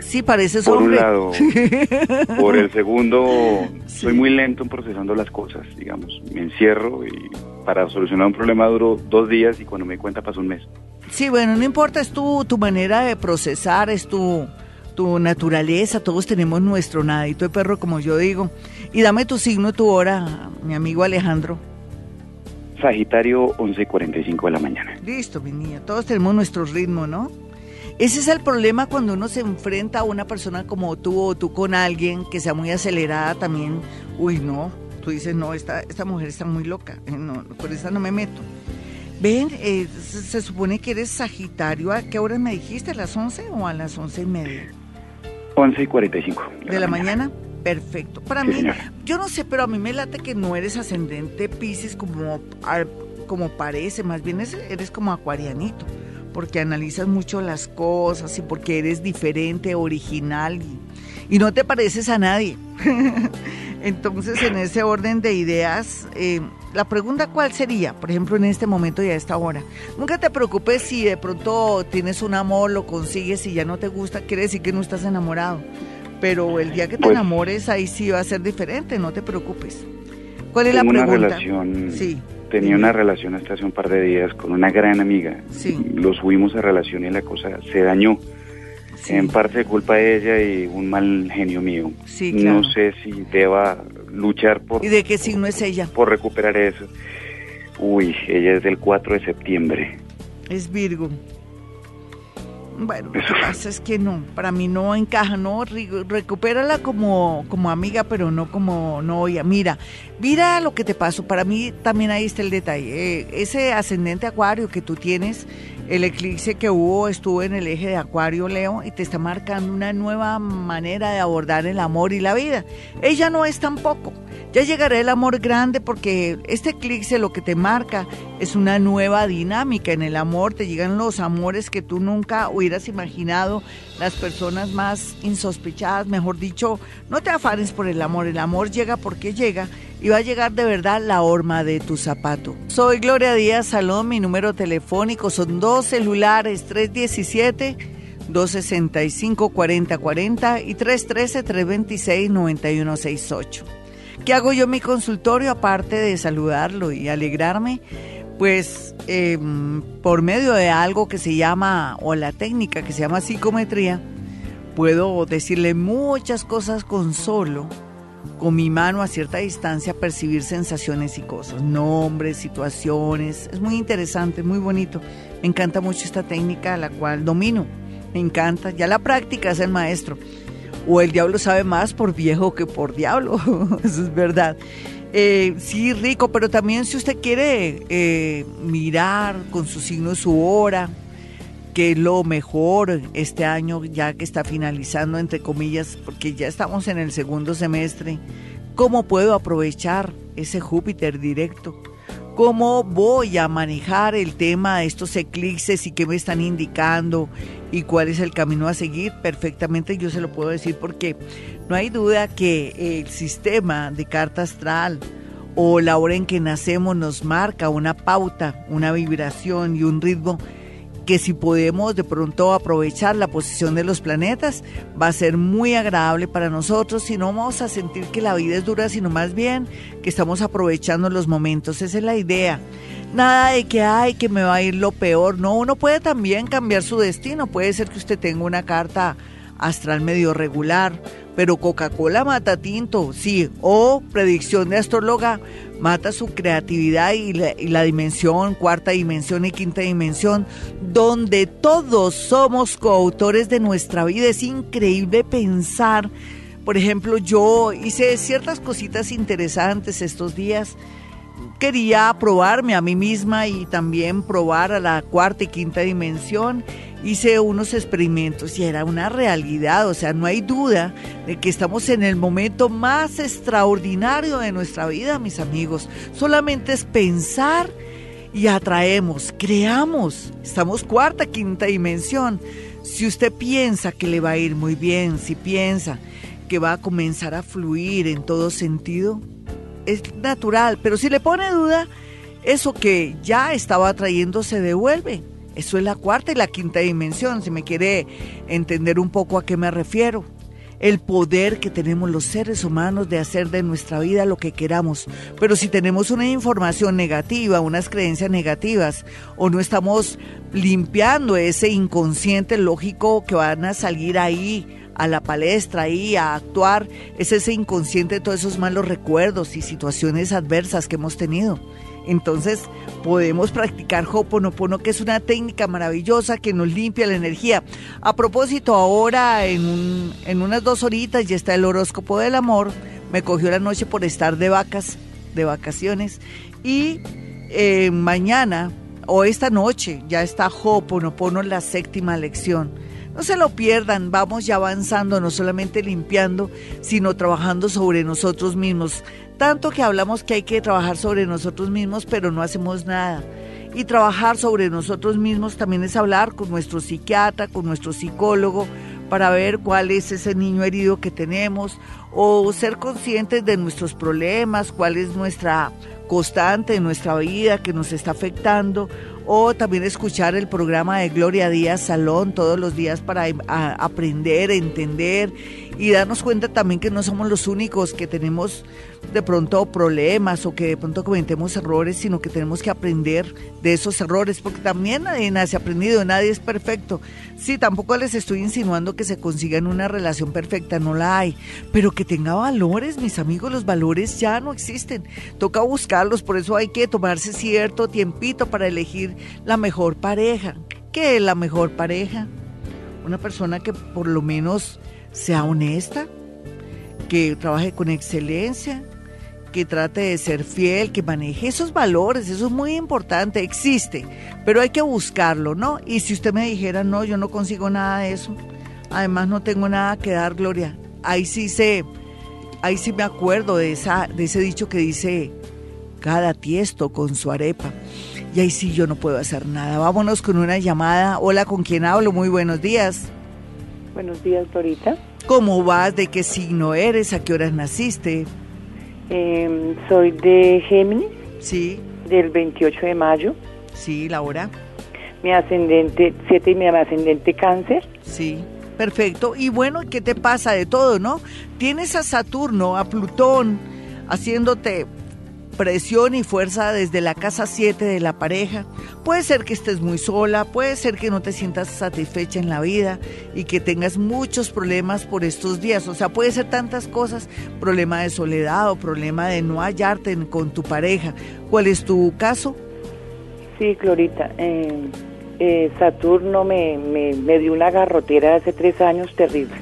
Sí, pareces Por un lado, por el segundo, Sí. soy muy lento en procesando las cosas, digamos. Me encierro y para solucionar un problema duro dos días y cuando me di cuenta pasó un mes. Sí, bueno, no importa, es tu, tu manera de procesar, es tu, tu naturaleza, todos tenemos nuestro nadito de perro, como yo digo. Y dame tu signo, tu hora, mi amigo Alejandro. Sagitario, 11 y 45 de la mañana. Listo, mi niña, todos tenemos nuestro ritmo, ¿no? Ese es el problema cuando uno se enfrenta a una persona como tú o tú con alguien que sea muy acelerada también. Uy, no, tú dices, no, esta, esta mujer está muy loca, eh, no, por esta no me meto. Ven, eh, se, se supone que eres Sagitario, ¿a qué hora me dijiste? ¿A las 11 o a las once y media? 11 y 45 ¿De la mañana? Perfecto. Para Sí, mí, yo no sé, pero a mí me late que no eres ascendente Pisces como, como parece, más bien eres como acuarianito, porque analizas mucho las cosas y porque eres diferente, original y, no te pareces a nadie. Entonces, en ese orden de ideas, eh, la pregunta cuál sería, por ejemplo, en este momento y a esta hora. Nunca te preocupes si de pronto tienes un amor, lo consigues y ya no te gusta, quiere decir que no estás enamorado. Pero el día que te pues enamores, ahí sí va a ser diferente, no te preocupes. ¿Cuál es la pregunta? Una relación, sí. Tenía una relación hasta hace un par de días con una gran amiga. Sí. Lo subimos a relación y la cosa se dañó. En parte culpa de ella y un mal genio mío. Sí, claro. No sé si deba luchar por... ¿Y de qué signo es ella? Por recuperar eso. Uy, ella es del 4 de septiembre. Es Virgo. Bueno, lo que pasa es que no, para mí no encaja, no, recupérala como, como amiga, pero no como novia. Mira, mira lo que te pasó, para mí también ahí está el detalle. Eh, ese ascendente acuario que tú tienes, el eclipse que hubo estuvo en el eje de Acuario Leo y te está marcando una nueva manera de abordar el amor y la vida. Ella no es tampoco. Ya llegará el amor grande porque este eclipse lo que te marca es una nueva dinámica en el amor. Te llegan los amores que tú nunca hubieras imaginado, las personas más insospechadas, mejor dicho, no te afanes por el amor. El amor llega porque llega y va a llegar de verdad la horma de tu zapato. Soy Gloria Díaz Salón, mi número telefónico son dos celulares 317 265 4040 y 313 326 9168. ¿Qué hago yo en mi consultorio aparte de saludarlo y alegrarme? Pues em, por medio de algo que se llama, o la técnica que se llama psicometría, puedo decirle muchas cosas con solo, con mi mano a cierta distancia, percibir sensaciones y cosas, nombres, situaciones. Es muy interesante, muy bonito. Me encanta mucho esta técnica, la cual domino. Me encanta. Ya la práctica es el maestro o el diablo sabe más por viejo que por diablo, eso es verdad. Eh, sí, rico, pero también si usted quiere eh, mirar con su signo su hora, que lo mejor este año, ya que está finalizando, entre comillas, porque ya estamos en el segundo semestre, ¿cómo puedo aprovechar ese Júpiter directo? Cómo voy a manejar el tema de estos eclipses y qué me están indicando y cuál es el camino a seguir, perfectamente yo se lo puedo decir porque no hay duda que el sistema de carta astral o la hora en que nacemos nos marca una pauta, una vibración y un ritmo que si podemos de pronto aprovechar la posición de los planetas, va a ser muy agradable para nosotros y no vamos a sentir que la vida es dura, sino más bien que estamos aprovechando los momentos. Esa es la idea. Nada de que, ay, que me va a ir lo peor. No, uno puede también cambiar su destino. Puede ser que usted tenga una carta astral medio regular, pero Coca-Cola mata tinto, sí, o predicción de astróloga mata su creatividad y la, dimensión, cuarta dimensión y quinta dimensión, donde todos somos coautores de nuestra vida. Es increíble pensar, por ejemplo, yo hice ciertas cositas interesantes estos días. Quería probarme a mí misma y también probar a la cuarta y quinta dimensión hice unos experimentos y era una realidad, o sea, no hay duda de que estamos en el momento más extraordinario de nuestra vida, mis amigos. Solamente es pensar y atraemos, creamos, estamos cuarta, quinta dimensión. Si usted piensa que le va a ir muy bien, si piensa que va a comenzar a fluir en todo sentido, es natural, pero si le pone duda, eso que ya estaba atrayendo se devuelve. Eso es la cuarta y la quinta dimensión, si me quiere entender un poco a qué me refiero. El poder que tenemos los seres humanos de hacer de nuestra vida lo que queramos. Pero si tenemos una información negativa, unas creencias negativas, o no estamos limpiando ese inconsciente lógico que van a salir ahí a la palestra ahí a actuar, es ese inconsciente de todos esos malos recuerdos y situaciones adversas que hemos tenido. Entonces podemos practicar Hoponopono, que es una técnica maravillosa que nos limpia la energía. A propósito, ahora en, en unas dos horitas ya está el horóscopo del amor. Me cogió la noche por estar de vacas, de vacaciones. Y eh, mañana o esta noche ya está Hoponopono, la séptima lección No se lo pierdan, vamos ya avanzando, no solamente limpiando, sino trabajando sobre nosotros mismos. Tanto que hablamos que hay que trabajar sobre nosotros mismos, pero no hacemos nada. Y trabajar sobre nosotros mismos también es hablar con nuestro psiquiatra, con nuestro psicólogo, para ver cuál es ese niño herido que tenemos o ser conscientes de nuestros problemas, cuál es nuestra constante en nuestra vida que nos está afectando o también escuchar el programa de Gloria Díaz Salón todos los días para em, aprender, entender y darnos cuenta también que no somos los únicos que tenemos de pronto problemas o que de pronto cometemos errores, sino que tenemos que aprender de esos errores, porque también nadie nace aprendido, nadie es perfecto. Sí, tampoco les estoy insinuando que se consigan una relación perfecta, no la hay, pero que tenga valores, mis amigos, los valores ya no existen. Toca buscarlos, por eso hay que tomarse cierto tiempito para elegir la mejor pareja. ¿Qué es la mejor pareja? Una persona que por lo menos sea honesta, que trabaje con excelencia, que trate de ser fiel, que maneje esos valores, eso es muy importante, existe, pero hay que buscarlo, ¿no? Y si usted me dijera, no, yo no consigo nada de eso, además no tengo nada que dar, Gloria, ahí sí sé, ahí sí me acuerdo de, esa, de ese dicho que dice, cada tiesto con su arepa. Y ahí sí yo no puedo hacer nada. Vámonos con una llamada. Hola, ¿con quién hablo? Muy buenos días. Buenos días, Dorita. ¿Cómo vas? ¿De qué signo eres? ¿A qué horas naciste? Em, soy de Géminis. Sí. Del 28 de mayo. Sí, Laura. Mi ascendente, 7 y mi ascendente cáncer. Sí. Perfecto. Y bueno, ¿qué te pasa de todo, no? Tienes a Saturno, a Plutón, haciéndote presión y fuerza desde la casa 7 de la pareja. Puede ser que estés muy sola, puede ser que no te sientas satisfecha en la vida y que tengas muchos problemas por estos días. O sea, puede ser tantas cosas, problema de soledad o problema de no hallarte con tu pareja. ¿Cuál es tu caso? Sí, Glorita. Eh, eh, Saturno me, me, dio una garrotera hace tres años terrible.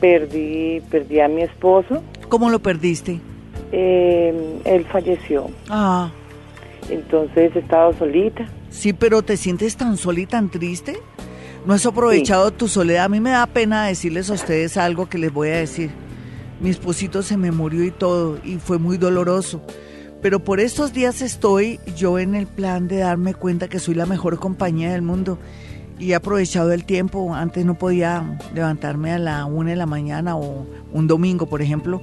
Perdí, perdí a mi esposo. ¿Cómo lo perdiste? Eh, él falleció. Ah. Entonces he estado solita. Sí, pero ¿te sientes tan sola y tan triste? ¿No has aprovechado tu soledad? A mí me da pena decirles a ustedes algo que les voy a decir. Mi esposito se me murió y todo, y fue muy doloroso. Pero por estos días estoy yo en el plan de darme cuenta que soy la mejor compañía del mundo. Y he aprovechado el tiempo. Antes no podía levantarme a la una de la mañana o un domingo, por ejemplo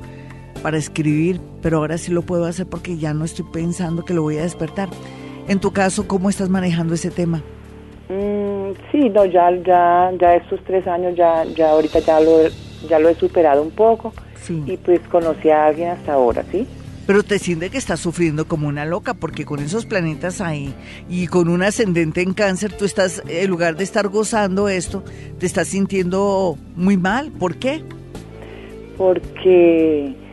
para escribir, pero ahora sí lo puedo hacer porque ya no estoy pensando que lo voy a despertar. En tu caso, ¿cómo estás manejando ese tema? Mm, sí, no, ya, ya, ya estos tres años, ya, ya ahorita ya lo, ya lo he superado un poco y pues conocí a alguien hasta ahora, ¿sí? Pero te siente que estás sufriendo como una loca, porque con esos planetas ahí y con un ascendente en cáncer, tú estás, en lugar de estar gozando esto, te estás sintiendo muy mal. ¿Por qué? Porque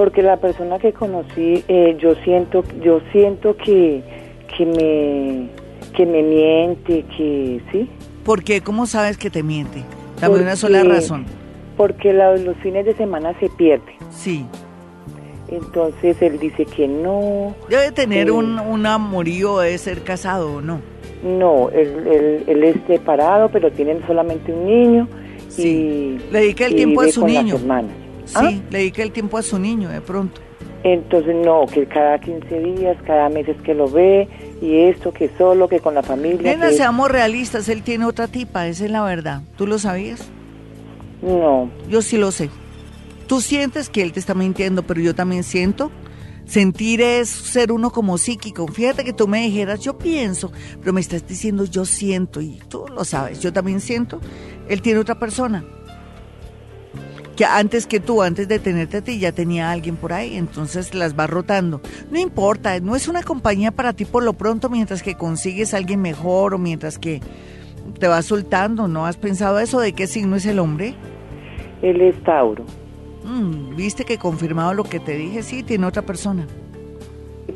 porque la persona que conocí eh, yo siento yo siento que, que me que me miente que sí. ¿por qué? ¿cómo sabes que te miente? dame una sola razón. porque los fines de semana se pierde sí. Entonces él dice que no. Debe tener un, un amorío debe ser casado o no no él, él, es separado pero tienen solamente un niño sí. y le dedica el tiempo a su niño Sí, ¿Ah? le dedica el tiempo a su niño de pronto. Entonces, no, que cada 15 días, cada mes es que lo ve, y esto, que solo, que con la familia. Nena, seamos realistas, él tiene otra tipa, esa es la verdad. ¿Tú lo sabías? No. Yo sí lo sé. Tú sientes que él te está mintiendo, pero yo también siento. Sentir es ser uno como psíquico. Fíjate que tú me dijeras, yo pienso, pero me estás diciendo yo siento, y tú lo sabes, yo también siento. Él tiene otra persona que antes que tú, antes de tenerte a ti, ya tenía alguien por ahí, entonces las va rotando. No importa, no es una compañía para ti por lo pronto mientras que consigues a alguien mejor o mientras que te vas soltando. ¿No has pensado eso? ¿De qué signo es el hombre? Él es Tauro. Mm, ¿Viste que confirmado lo que te dije? Sí, tiene otra persona.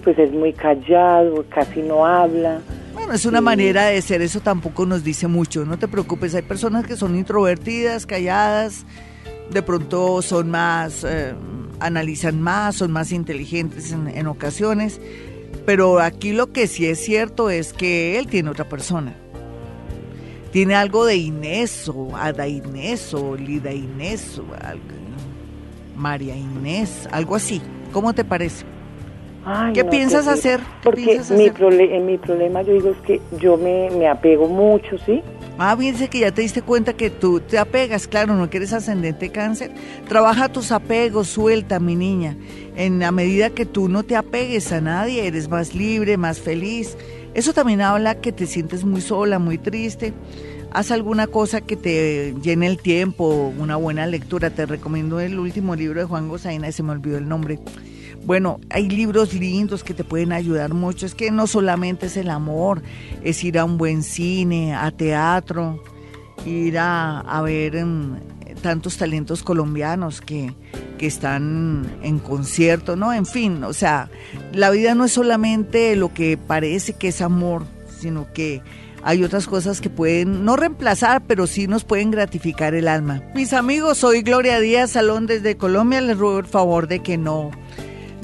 Pues es muy callado, casi no habla. Bueno, es una manera de ser, eso tampoco nos dice mucho, no te preocupes, hay personas que son introvertidas, calladas, de pronto son más, eh, analizan más, son más inteligentes en, ocasiones, pero aquí lo que sí es cierto es que él tiene otra persona. Tiene algo de Inés o Ada Inés o Lida Inés o María Inés, algo así. ¿Cómo te parece? ¿Qué piensas hacer? porque mi, mi problema yo digo es que yo me, me apego mucho, ¿sí? Ah, fíjense que ya te diste cuenta que tú te apegas, claro, no quieres ascendente cáncer. Trabaja tus apegos, suelta, mi niña. En la medida que tú no te apegues a nadie, eres más libre, más feliz. Eso también habla que te sientes muy sola, muy triste. Haz alguna cosa que te llene el tiempo, una buena lectura. Te recomiendo el último libro de Juan Gosaina, se me olvidó el nombre bueno, hay libros lindos que te pueden ayudar mucho. Es que no solamente es el amor, es ir a un buen cine, a teatro, ir a, ver em, tantos talentos colombianos que, que están en concierto, ¿no? En fin, o sea, la vida no es solamente lo que parece que es amor, sino que hay otras cosas que pueden no reemplazar, pero sí nos pueden gratificar el alma. Mis amigos, soy Gloria Díaz Salón desde Colombia. Les ruego el favor de que no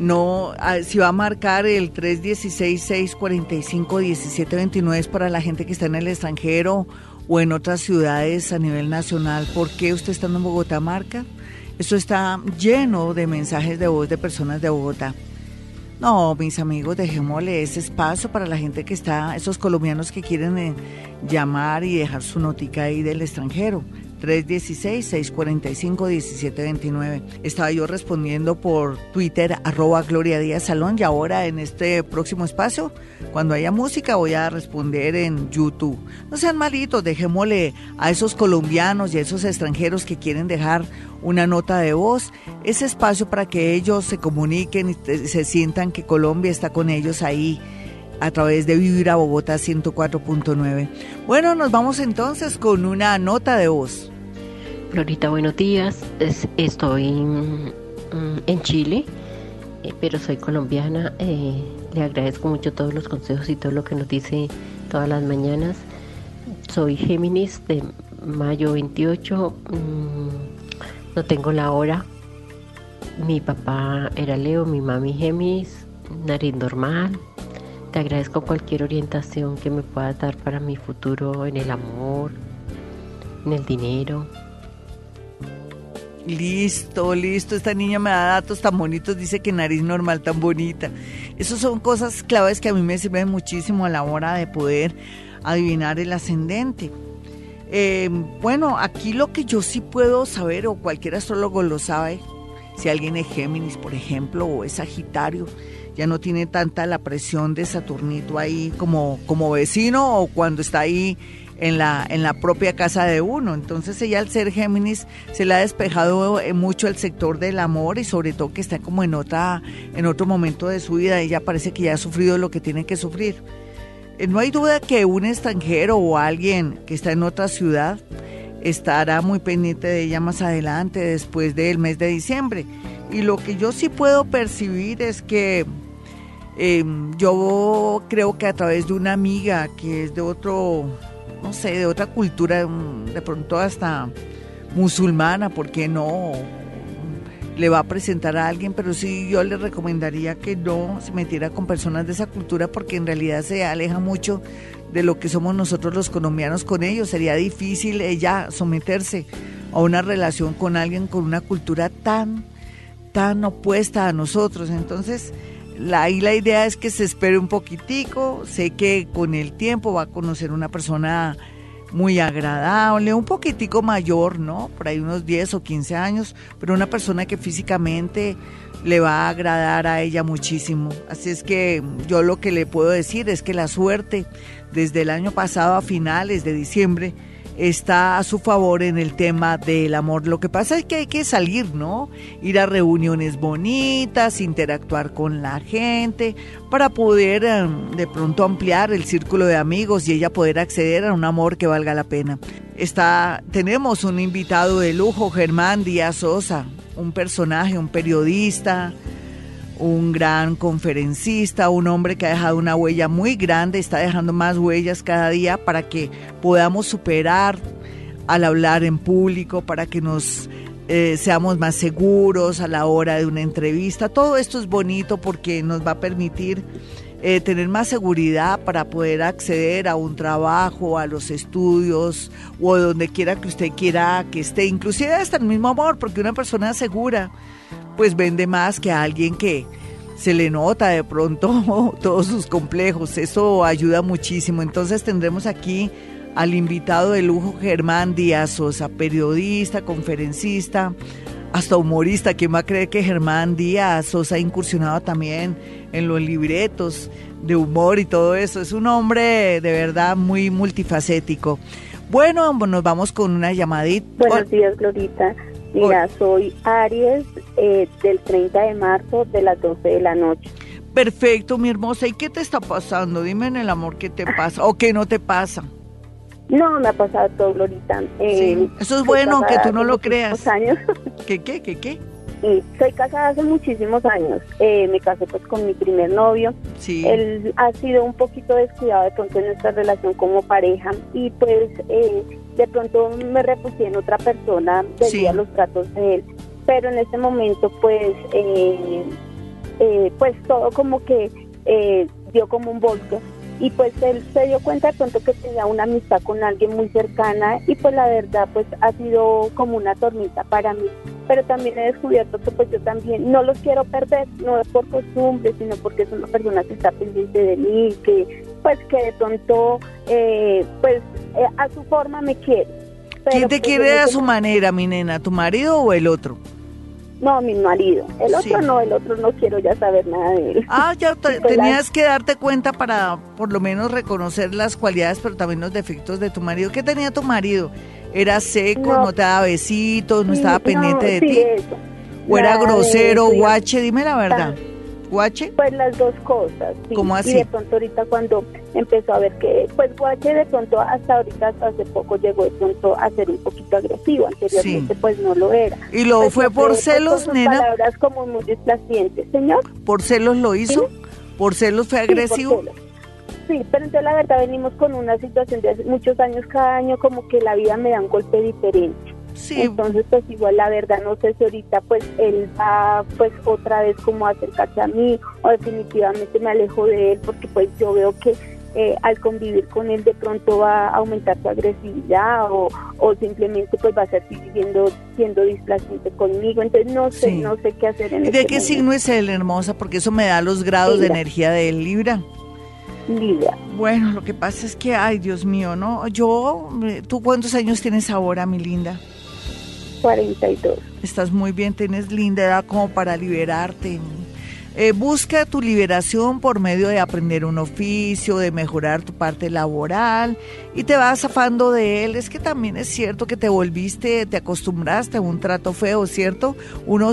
no, ah, si va a marcar el 316-645-1729 es para la gente que está en el extranjero o en otras ciudades a nivel nacional. ¿Por qué usted está en Bogotá marca? Esto está lleno de mensajes de voz de personas de Bogotá. No, mis amigos, dejémosle ese espacio para la gente que está, esos colombianos que quieren eh, llamar y dejar su notica ahí del extranjero. 316-645-1729. Estaba yo respondiendo por Twitter, arroba Gloria Díaz Salón, y ahora en este próximo espacio, cuando haya música, voy a responder en YouTube. No sean malitos, dejémosle a esos colombianos y a esos extranjeros que quieren dejar una nota de voz, ese espacio para que ellos se comuniquen y se sientan que Colombia está con ellos ahí a través de Vivir a Bogotá 104.9. Bueno, nos vamos entonces con una nota de voz. Florita, buenos días. Estoy mm, en Chile, eh, pero soy colombiana. Eh, le agradezco mucho todos los consejos y todo lo que nos dice todas las mañanas. Soy Géminis de mayo 28. Mm, no tengo la hora. Mi papá era Leo, mi mami Géminis, nariz normal, te agradezco cualquier orientación que me puedas dar para mi futuro en el amor, en el dinero. Listo, listo. Esta niña me da datos tan bonitos. Dice que nariz normal tan bonita. Esas son cosas claves que a mí me sirven muchísimo a la hora de poder adivinar el ascendente. Eh, bueno, aquí lo que yo sí puedo saber, o cualquier astrólogo lo sabe, si alguien es Géminis, por ejemplo, o es Sagitario, ya no tiene tanta la presión de Saturnito ahí como, como vecino o cuando está ahí en la, en la propia casa de uno. Entonces ella al ser Géminis se le ha despejado eh, mucho el sector del amor y sobre todo que está como en, otra, en otro momento de su vida. Ella parece que ya ha sufrido lo que tiene que sufrir. Eh, no hay duda que un extranjero o alguien que está en otra ciudad estará muy pendiente de ella más adelante, después del mes de diciembre. Y lo que yo sí puedo percibir es que Em, yo creo que a través de una amiga que es de otro, no sé, de otra cultura, mm, de pronto hasta musulmana, ¿por qué no? Le va a presentar a alguien, pero sí yo le recomendaría que no se metiera con personas de esa cultura porque en realidad se aleja mucho de lo que somos nosotros los colombianos con ellos. Sería difícil ella someterse a una relación con alguien con una cultura tan, tan opuesta a nosotros. Entonces, la, ahí la idea es que se espere un poquitico, sé que con el tiempo va a conocer una persona muy agradable, un poquitico mayor, ¿no? Por ahí unos 10 o 15 años, pero una persona que físicamente le va a agradar a ella muchísimo. Así es que yo lo que le puedo decir es que la suerte desde el año pasado a finales de diciembre está a su favor en el tema del amor. Lo que pasa es que hay que salir, ¿no? Ir a reuniones bonitas, interactuar con la gente, para poder em, de pronto ampliar el círculo de amigos y ella poder acceder a un amor que valga la pena. Está, tenemos un invitado de lujo, Germán Díaz Sosa, un personaje, un periodista, un gran conferencista, un hombre que ha dejado una huella muy grande, está dejando más huellas cada día para que podamos superar al hablar en público, para que nos eh, seamos más seguros a la hora de una entrevista. Todo esto es bonito porque nos va a permitir eh, tener más seguridad para poder acceder a un trabajo, a los estudios o donde quiera que usted quiera que esté, inclusive hasta el mismo amor, porque una persona segura pues vende más que alguien que se le nota de pronto todos sus complejos, eso ayuda muchísimo. Entonces tendremos aquí al invitado de lujo Germán Díaz Sosa, periodista, conferencista, hasta humorista. ¿Quién va a creer que Germán Díaz Sosa ha incursionado también en los libretos de humor y todo eso? Es un hombre de verdad muy multifacético. Bueno, nos vamos con una llamadita. Buenos días, Glorita. Mira, soy Aries eh, del 30 de marzo de las 12 de la noche. Perfecto, mi hermosa. ¿Y qué te está pasando? Dime en el amor qué te pasa o qué no te pasa. No, me ha pasado todo, Glorita. Eh, eso es bueno, aunque tú no lo creas. años. ¿Qué, qué, qué, qué? soy casada hace muchísimos años. Eh, me casé pues con mi primer novio. Sí. Él ha sido un poquito descuidado de pronto en nuestra relación como pareja y pues eh, de pronto me refugié en otra persona debido a los tratos de él. Pero en este momento pues eh, pues todo como que dio como un volto y pues él se dio cuenta de pronto que tenía una amistad con alguien muy cercana y pues la verdad pues ha sido como una tormenta para mí pero también he descubierto que pues yo también no los quiero perder no es por costumbre sino porque es una persona que está pendiente de mí que pues que de pronto eh, pues eh, a su forma me quiere ¿Quién te pues, quiere a su manera mi nena tu marido o el otro? No, mi marido. El otro no, el otro no quiero ya saber nada de él. Ah, ya tenías que darte cuenta para por lo menos reconocer las cualidades, pero también los defectos de tu marido. ¿Qué tenía tu marido? ¿Era seco, no, te daba besitos, no estaba pendiente de ti? ¿O era grosero, guache? Dime la verdad. ¿Guache? Pues las dos cosas. Sí. ¿Cómo así? Y de pronto ahorita cuando empezó a ver que, pues Guache de pronto hasta ahorita, hasta hace poco llegó de pronto a ser un poquito agresivo, anteriormente pues no lo era. ¿Y lo pues, fue por celos, nena? palabras como muy desplacientes, señor. ¿Por celos lo hizo? ¿Por celos fue agresivo? Sí, pero entonces la verdad venimos con una situación de hace muchos años, cada año como que la vida me da un golpe diferente. Entonces, pues igual la verdad no sé si ahorita pues él va pues otra vez como a acercarse a mí o definitivamente me alejo de él porque pues yo veo que eh, al convivir con él de pronto va a aumentar su agresividad o, simplemente pues va a ser siendo, siendo displaciente conmigo. Entonces no sé, no sé qué hacer en ¿Y de este qué signo es él, hermosa? Porque eso me da los grados de energía de él, Libra. Bueno, lo que pasa es que, ay Dios mío, ¿no? Yo, eh, ¿tú cuántos años tienes ahora, mi linda? 42. Estás muy bien, tienes linda edad como para liberarte. Eh, busca tu liberación por medio de aprender un oficio, de mejorar tu parte laboral y te vas zafando de él. Es que también es cierto que te volviste, te acostumbraste a un trato feo, ¿cierto? Uno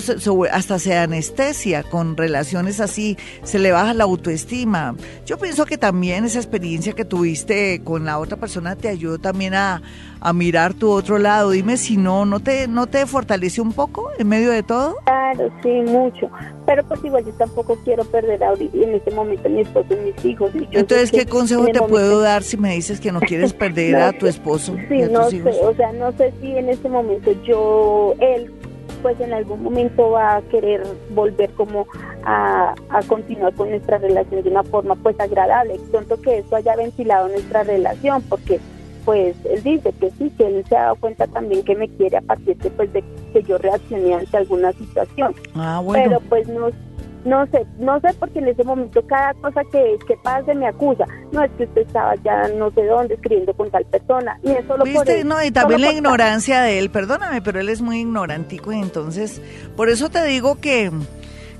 hasta se anestesia con relaciones así, se le baja la autoestima. Yo pienso que también esa experiencia que tuviste con la otra persona te ayudó también a, a mirar tu otro lado. Dime si no, ¿no te, no te fortalece un poco en medio de todo? Claro, sí, mucho. Pero pues igual yo tampoco quiero perder en este momento a mi esposo y mis hijos. Entonces, ¿qué consejo te puedo dar si me dices que no quieres perder a tu esposo? Sí, no sé, o sea, no sé si en este momento yo, él pues en algún momento va a querer volver como a, a, continuar con nuestra relación de una forma pues agradable. Siento que esto haya ventilado nuestra relación porque pues él dice que sí, que él se ha dado cuenta también que me quiere a partir de, pues, de que yo reaccioné ante alguna situación. Ah, bueno. Pero pues no, no sé, no sé porque en ese momento cada cosa que, que pase me acusa. No es que usted estaba ya no sé dónde escribiendo con tal persona. Y eso lo ¿Viste? no, y también la ignorancia de él, perdóname, pero él es muy ignorantico y entonces, por eso te digo que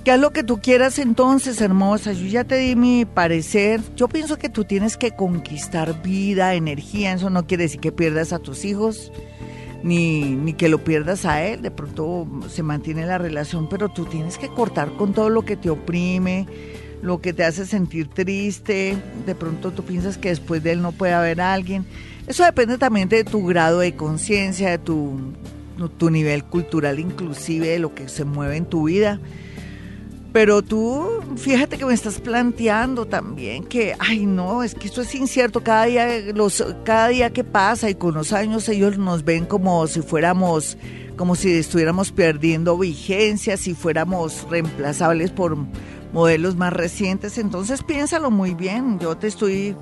¿Qué es lo que tú quieras entonces, hermosa? Yo ya te di mi parecer. Yo pienso que tú tienes que conquistar vida, energía. Eso no quiere decir que pierdas a tus hijos, ni, ni que lo pierdas a él. De pronto se mantiene la relación, pero tú tienes que cortar con todo lo que te oprime, lo que te hace sentir triste. De pronto tú piensas que después de él no puede haber alguien. Eso depende también de tu grado de conciencia, de tu, tu nivel cultural, inclusive de lo que se mueve en tu vida. Pero tú, fíjate que me estás planteando también que, ay no, es que esto es incierto, cada día, los, cada día que pasa y con los años ellos nos ven como si fuéramos, como si estuviéramos perdiendo vigencia, si fuéramos reemplazables por, modelos más recientes, entonces piénsalo muy bien. Yo te estoy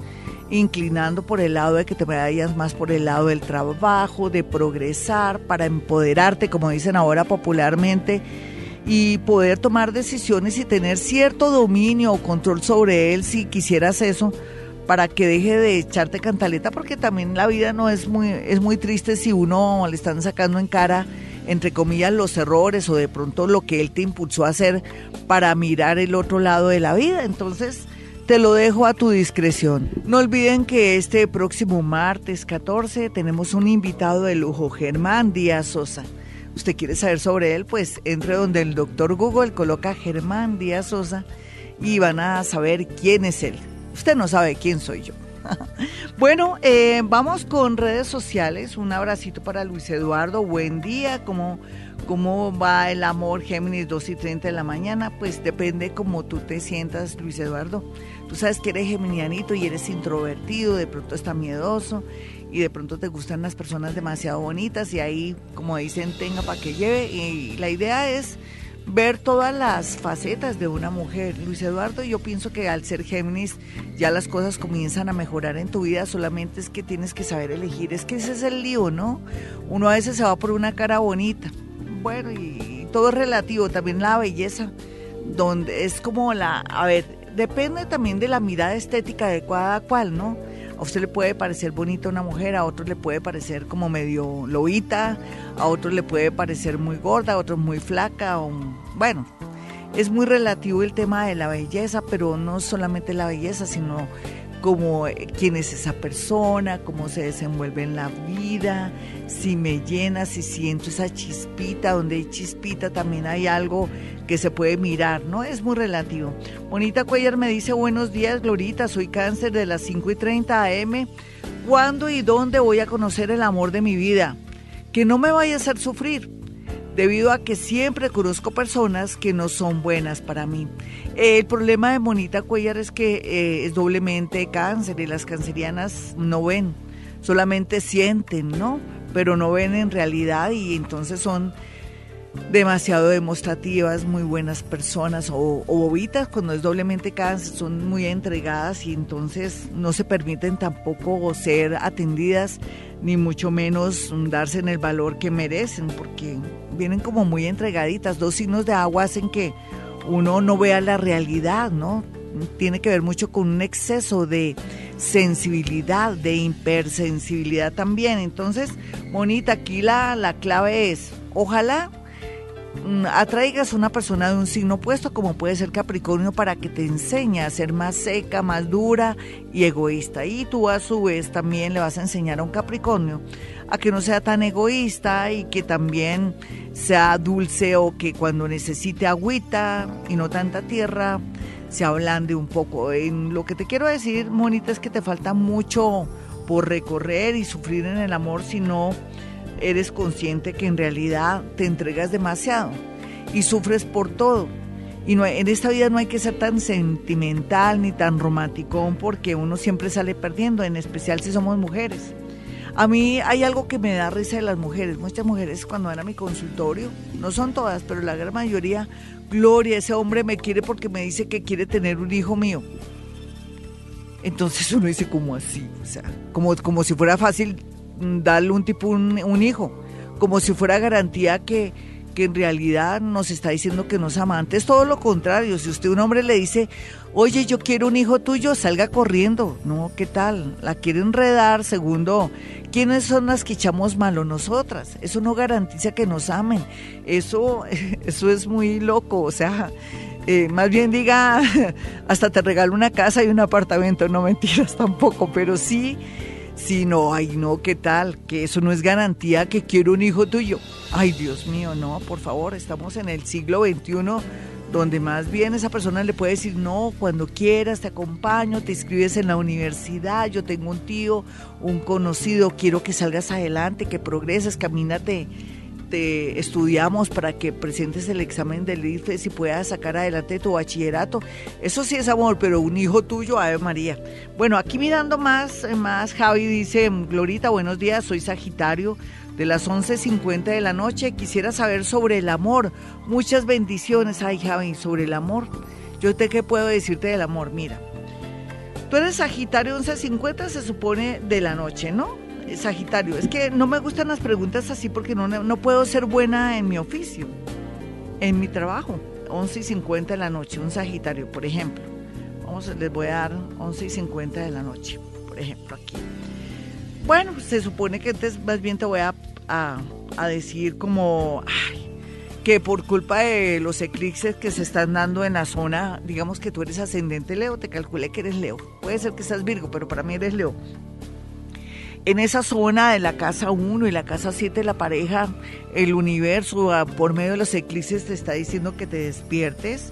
inclinando por el lado de que te vayas más por el lado del trabajo, de progresar, para empoderarte, como dicen ahora popularmente, y poder tomar decisiones y tener cierto dominio o control sobre él si quisieras eso para que deje de echarte cantaleta porque también la vida no es muy es muy triste si uno le están sacando en cara entre comillas los errores o de pronto lo que él te impulsó a hacer para mirar el otro lado de la vida entonces te lo dejo a tu discreción. No olviden que este próximo martes 14 tenemos un invitado de lujo, Germán Díaz Sosa. ¿Usted quiere saber sobre él? Pues entre donde el doctor Google coloca Germán Díaz Sosa y van a saber quién es él. Usted no sabe quién soy yo. bueno, eh, vamos con redes sociales. Un abracito para Luis Eduardo. Buen día. ¿Cómo, ¿Cómo va el amor Géminis 2 y 30 de la mañana? Pues depende cómo tú te sientas, Luis Eduardo. Tú sabes que eres geminianito y eres introvertido, de pronto está miedoso y de pronto te gustan las personas demasiado bonitas y ahí, como dicen, tenga para que lleve. Y la idea es ver todas las facetas de una mujer. Luis Eduardo, yo pienso que al ser Géminis ya las cosas comienzan a mejorar en tu vida, solamente es que tienes que saber elegir. Es que ese es el lío, ¿no? Uno a veces se va por una cara bonita. Bueno, y todo es relativo, también la belleza, donde es como la, a ver, depende también de la mirada estética de cada cual, ¿no? A usted le puede parecer bonita una mujer, a otros le puede parecer como medio lobita, a otros le puede parecer muy gorda, a otros muy flaca, o, bueno, es muy relativo el tema de la belleza, pero no solamente la belleza, sino como eh, quién es esa persona, cómo se desenvuelve en la vida, si me llena, si siento esa chispita, donde hay chispita también hay algo que se puede mirar, ¿no? Es muy relativo. Bonita Cuellar me dice, buenos días, Glorita, soy cáncer de las 5 y 30 AM. ¿Cuándo y dónde voy a conocer el amor de mi vida? Que no me vaya a hacer sufrir, debido a que siempre conozco personas que no son buenas para mí. El problema de Bonita Cuellar es que eh, es doblemente cáncer y las cancerianas no ven, solamente sienten, ¿no? Pero no ven en realidad y entonces son demasiado demostrativas, muy buenas personas o, bobitas cuando es doblemente cáncer, son muy entregadas y entonces no se permiten tampoco ser atendidas ni mucho menos darse en el valor que merecen porque vienen como muy entregaditas. Dos signos de agua hacen que uno no vea la realidad, ¿no? Tiene que ver mucho con un exceso de sensibilidad, de hipersensibilidad también. Entonces, Monita, aquí la, la clave es, ojalá atraigas a una persona de un signo opuesto, como puede ser Capricornio, para que te enseñe a ser más seca, más dura y egoísta. Y tú a su vez también le vas a enseñar a un Capricornio a que no sea tan egoísta y que también sea dulce o que cuando necesite agüita y no tanta tierra, se ablande un poco. En lo que te quiero decir, Monita, es que te falta mucho por recorrer y sufrir en el amor si no eres consciente que en realidad te entregas demasiado y sufres por todo. Y no, en esta vida no hay que ser tan sentimental ni tan romántico porque uno siempre sale perdiendo, en especial si somos mujeres. A mí hay algo que me da risa de las mujeres. Muchas mujeres cuando van a mi consultorio, no son todas, pero la gran mayoría, Gloria, ese hombre me quiere porque me dice que quiere tener un hijo mío. Entonces uno dice, como así? O sea, como, como si fuera fácil darle un tipo, un, hijo, como si fuera garantía que, que en realidad nos está diciendo que nos ama. Antes todo lo contrario, si usted un hombre le dice, oye, yo quiero un hijo tuyo, salga corriendo. No, ¿qué tal? La quiere enredar. Segundo, ¿quiénes son las que echamos malo nosotras? Eso no garantiza que nos amen. Eso, eso es muy loco. O sea, eh, más bien diga, hasta te regalo una casa y un apartamento. No mentiras tampoco, pero sí si no, ay no, ¿qué tal? Que eso no es garantía que quiero un hijo tuyo. Ay, Dios mío, no, por favor, estamos en el siglo XXI donde más bien esa persona le puede decir, no, cuando quieras te acompaño, te inscribes en la universidad, yo tengo un tío, un conocido, quiero que salgas adelante, que progreses, camínate te estudiamos para que presentes el examen del IFES y puedas sacar adelante tu bachillerato. Eso sí es amor, pero un hijo tuyo, Ave María. Bueno, aquí mirando más, más Javi dice, Glorita, buenos días, soy Sagitario de las 11.50 de la noche. Quisiera saber sobre el amor. Muchas bendiciones, ay Javi, sobre el amor. Yo te qué puedo decirte del amor, mira. Tú eres Sagitario 11.50, se supone de la noche, ¿no? Sagitario, es que no me gustan las preguntas así porque no, no puedo ser buena en mi oficio, en mi trabajo. 11.50 de la noche, un Sagitario, por ejemplo. Vamos, les voy a dar 11.50 de la noche, por ejemplo, aquí. Bueno, se supone que entonces más bien te voy a, a, decir como que por culpa de los eclipses que se están dando en la zona, digamos que tú eres ascendente Leo, te calculé que eres Leo. Puede ser que seas Virgo, pero para mí eres Leo. En esa zona de la casa 1 y la casa 7 la pareja, el universo por medio de los eclipses te está diciendo que te despiertes,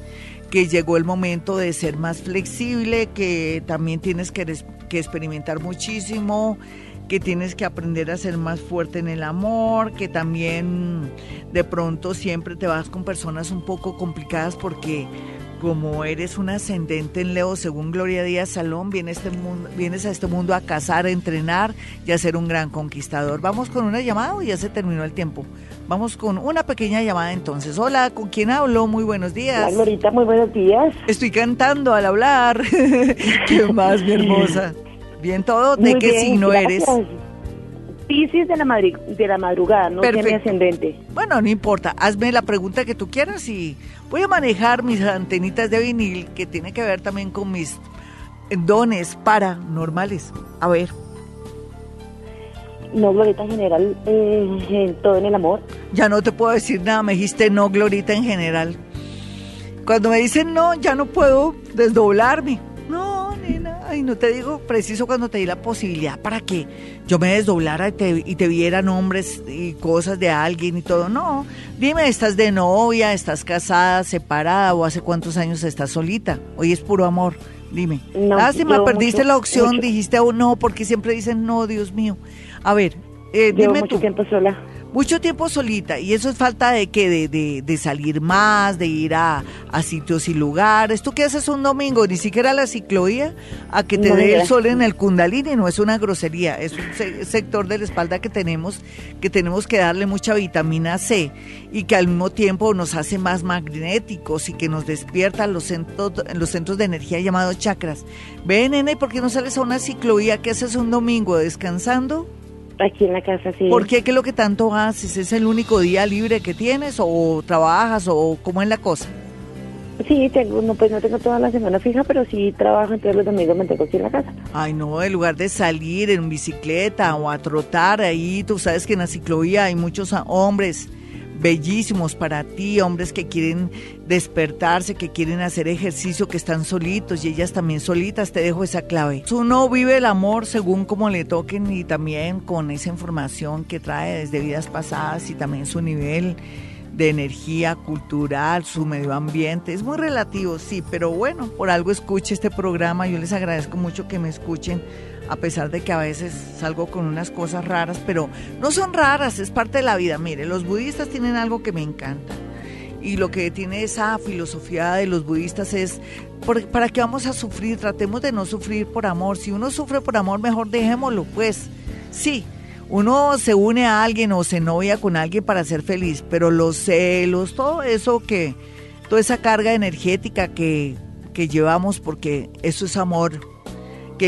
que llegó el momento de ser más flexible, que también tienes que, que experimentar muchísimo, que tienes que aprender a ser más fuerte en el amor, que también de pronto siempre te vas con personas un poco complicadas porque como eres un ascendente en Leo, según Gloria Díaz Salón, vienes, este mundo, vienes a este mundo a cazar, a entrenar y a ser un gran conquistador. Vamos con una llamada o ya se terminó el tiempo. Vamos con una pequeña llamada entonces. Hola, ¿con quién hablo? Muy buenos días. Hola, Glorita, muy buenos días. Estoy cantando al hablar. ¿Qué más, mi hermosa? Bien todo, ¿de qué signo eres? Piscis de la, de la madrugada, no tiene ascendente. Bueno, no importa, hazme la pregunta que tú quieras y voy a manejar mis antenitas de vinil que tiene que ver también con mis dones paranormales. A ver. No, Glorita en general, eh, todo en el amor. Ya no te puedo decir nada, me dijiste no, Glorita en general. Cuando me dicen no, ya no puedo desdoblarme. No, nena, ay, no te digo preciso cuando te di la posibilidad para que yo me desdoblara y te, y te viera nombres y cosas de alguien y todo. No, dime, ¿estás de novia, estás casada, separada o hace cuántos años estás solita? Hoy es puro amor, dime. No, Lástima, perdiste la opción, dijiste oh, no, porque siempre dicen no, Dios mío. A ver, eh, dime mucho tiempo sola mucho tiempo solita y eso es falta de que de, de, salir más, de ir a, sitios y lugares. ¿Tú qué haces un domingo? Ni siquiera la ciclovía a que te dé el sol en el kundalini, no es una grosería, es un sector de la espalda que tenemos, que tenemos que darle mucha vitamina C y que al mismo tiempo nos hace más magnéticos y que nos despierta los centros, los centros de energía llamados chakras. Ven, nene, ¿por qué no sales a una ciclovía? ¿Qué haces un domingo descansando? Aquí en la casa, sí. ¿Por qué? ¿Qué es lo que tanto haces? ¿Es el único día libre que tienes o trabajas o cómo es la cosa? Sí, tengo, no, pues no tengo toda la semana fija, pero sí trabajo, entonces los domingos me tengo aquí en la casa. Ay, no, en lugar de salir en bicicleta o a trotar ahí, tú sabes que en la ciclovía hay muchos hombres bellísimos para ti, hombres que quieren despertarse, que quieren hacer ejercicio, que están solitos y ellas también solitas, te dejo esa clave. Uno vive el amor según como le toquen y también con esa información que trae desde vidas pasadas y también su nivel de energía cultural, su medio ambiente. Es muy relativo, sí, pero bueno, por algo escuche este programa. Yo les agradezco mucho que me escuchen a pesar de que a veces salgo con unas cosas raras, pero no son raras, es parte de la vida. Mire, los budistas tienen algo que me encanta. Y lo que tiene esa filosofía de los budistas es, ¿para qué vamos a sufrir? Tratemos de no sufrir por amor. Si uno sufre por amor, mejor dejémoslo, pues. Sí, uno se une a alguien o se novia con alguien para ser feliz, pero los celos, todo eso que, toda esa carga energética que, que llevamos, porque eso es amor,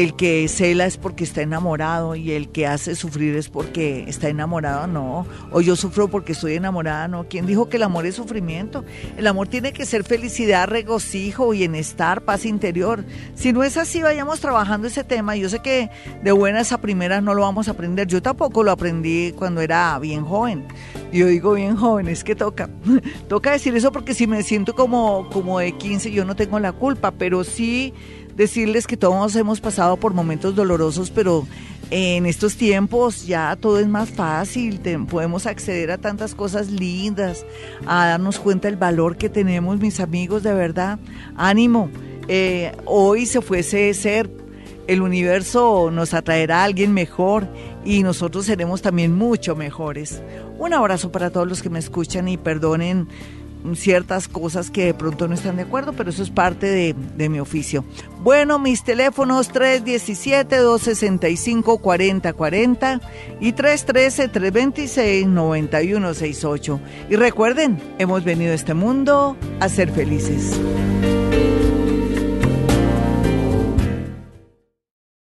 el que cela es porque está enamorado y el que hace sufrir es porque está enamorado, no. O yo sufro porque estoy enamorada, no. ¿Quién dijo que el amor es sufrimiento? El amor tiene que ser felicidad, regocijo, bienestar, paz interior. Si no es así, vayamos trabajando ese tema. Yo sé que de buenas a primeras no lo vamos a aprender. Yo tampoco lo aprendí cuando era bien joven. Yo digo bien joven, es que toca. toca decir eso porque si me siento como, como de 15, yo no tengo la culpa, pero sí decirles que todos hemos pasado por momentos dolorosos, pero en estos tiempos ya todo es más fácil, podemos acceder a tantas cosas lindas, a darnos cuenta del valor que tenemos, mis amigos, de verdad. Ánimo, eh, hoy se fuese ser, el universo nos atraerá a alguien mejor y nosotros seremos también mucho mejores. Un abrazo para todos los que me escuchan y perdonen ciertas cosas que de pronto no están de acuerdo, pero eso es parte de, de mi oficio. Bueno, mis teléfonos 317-265-4040 y 313-326-9168. Y recuerden, hemos venido a este mundo a ser felices.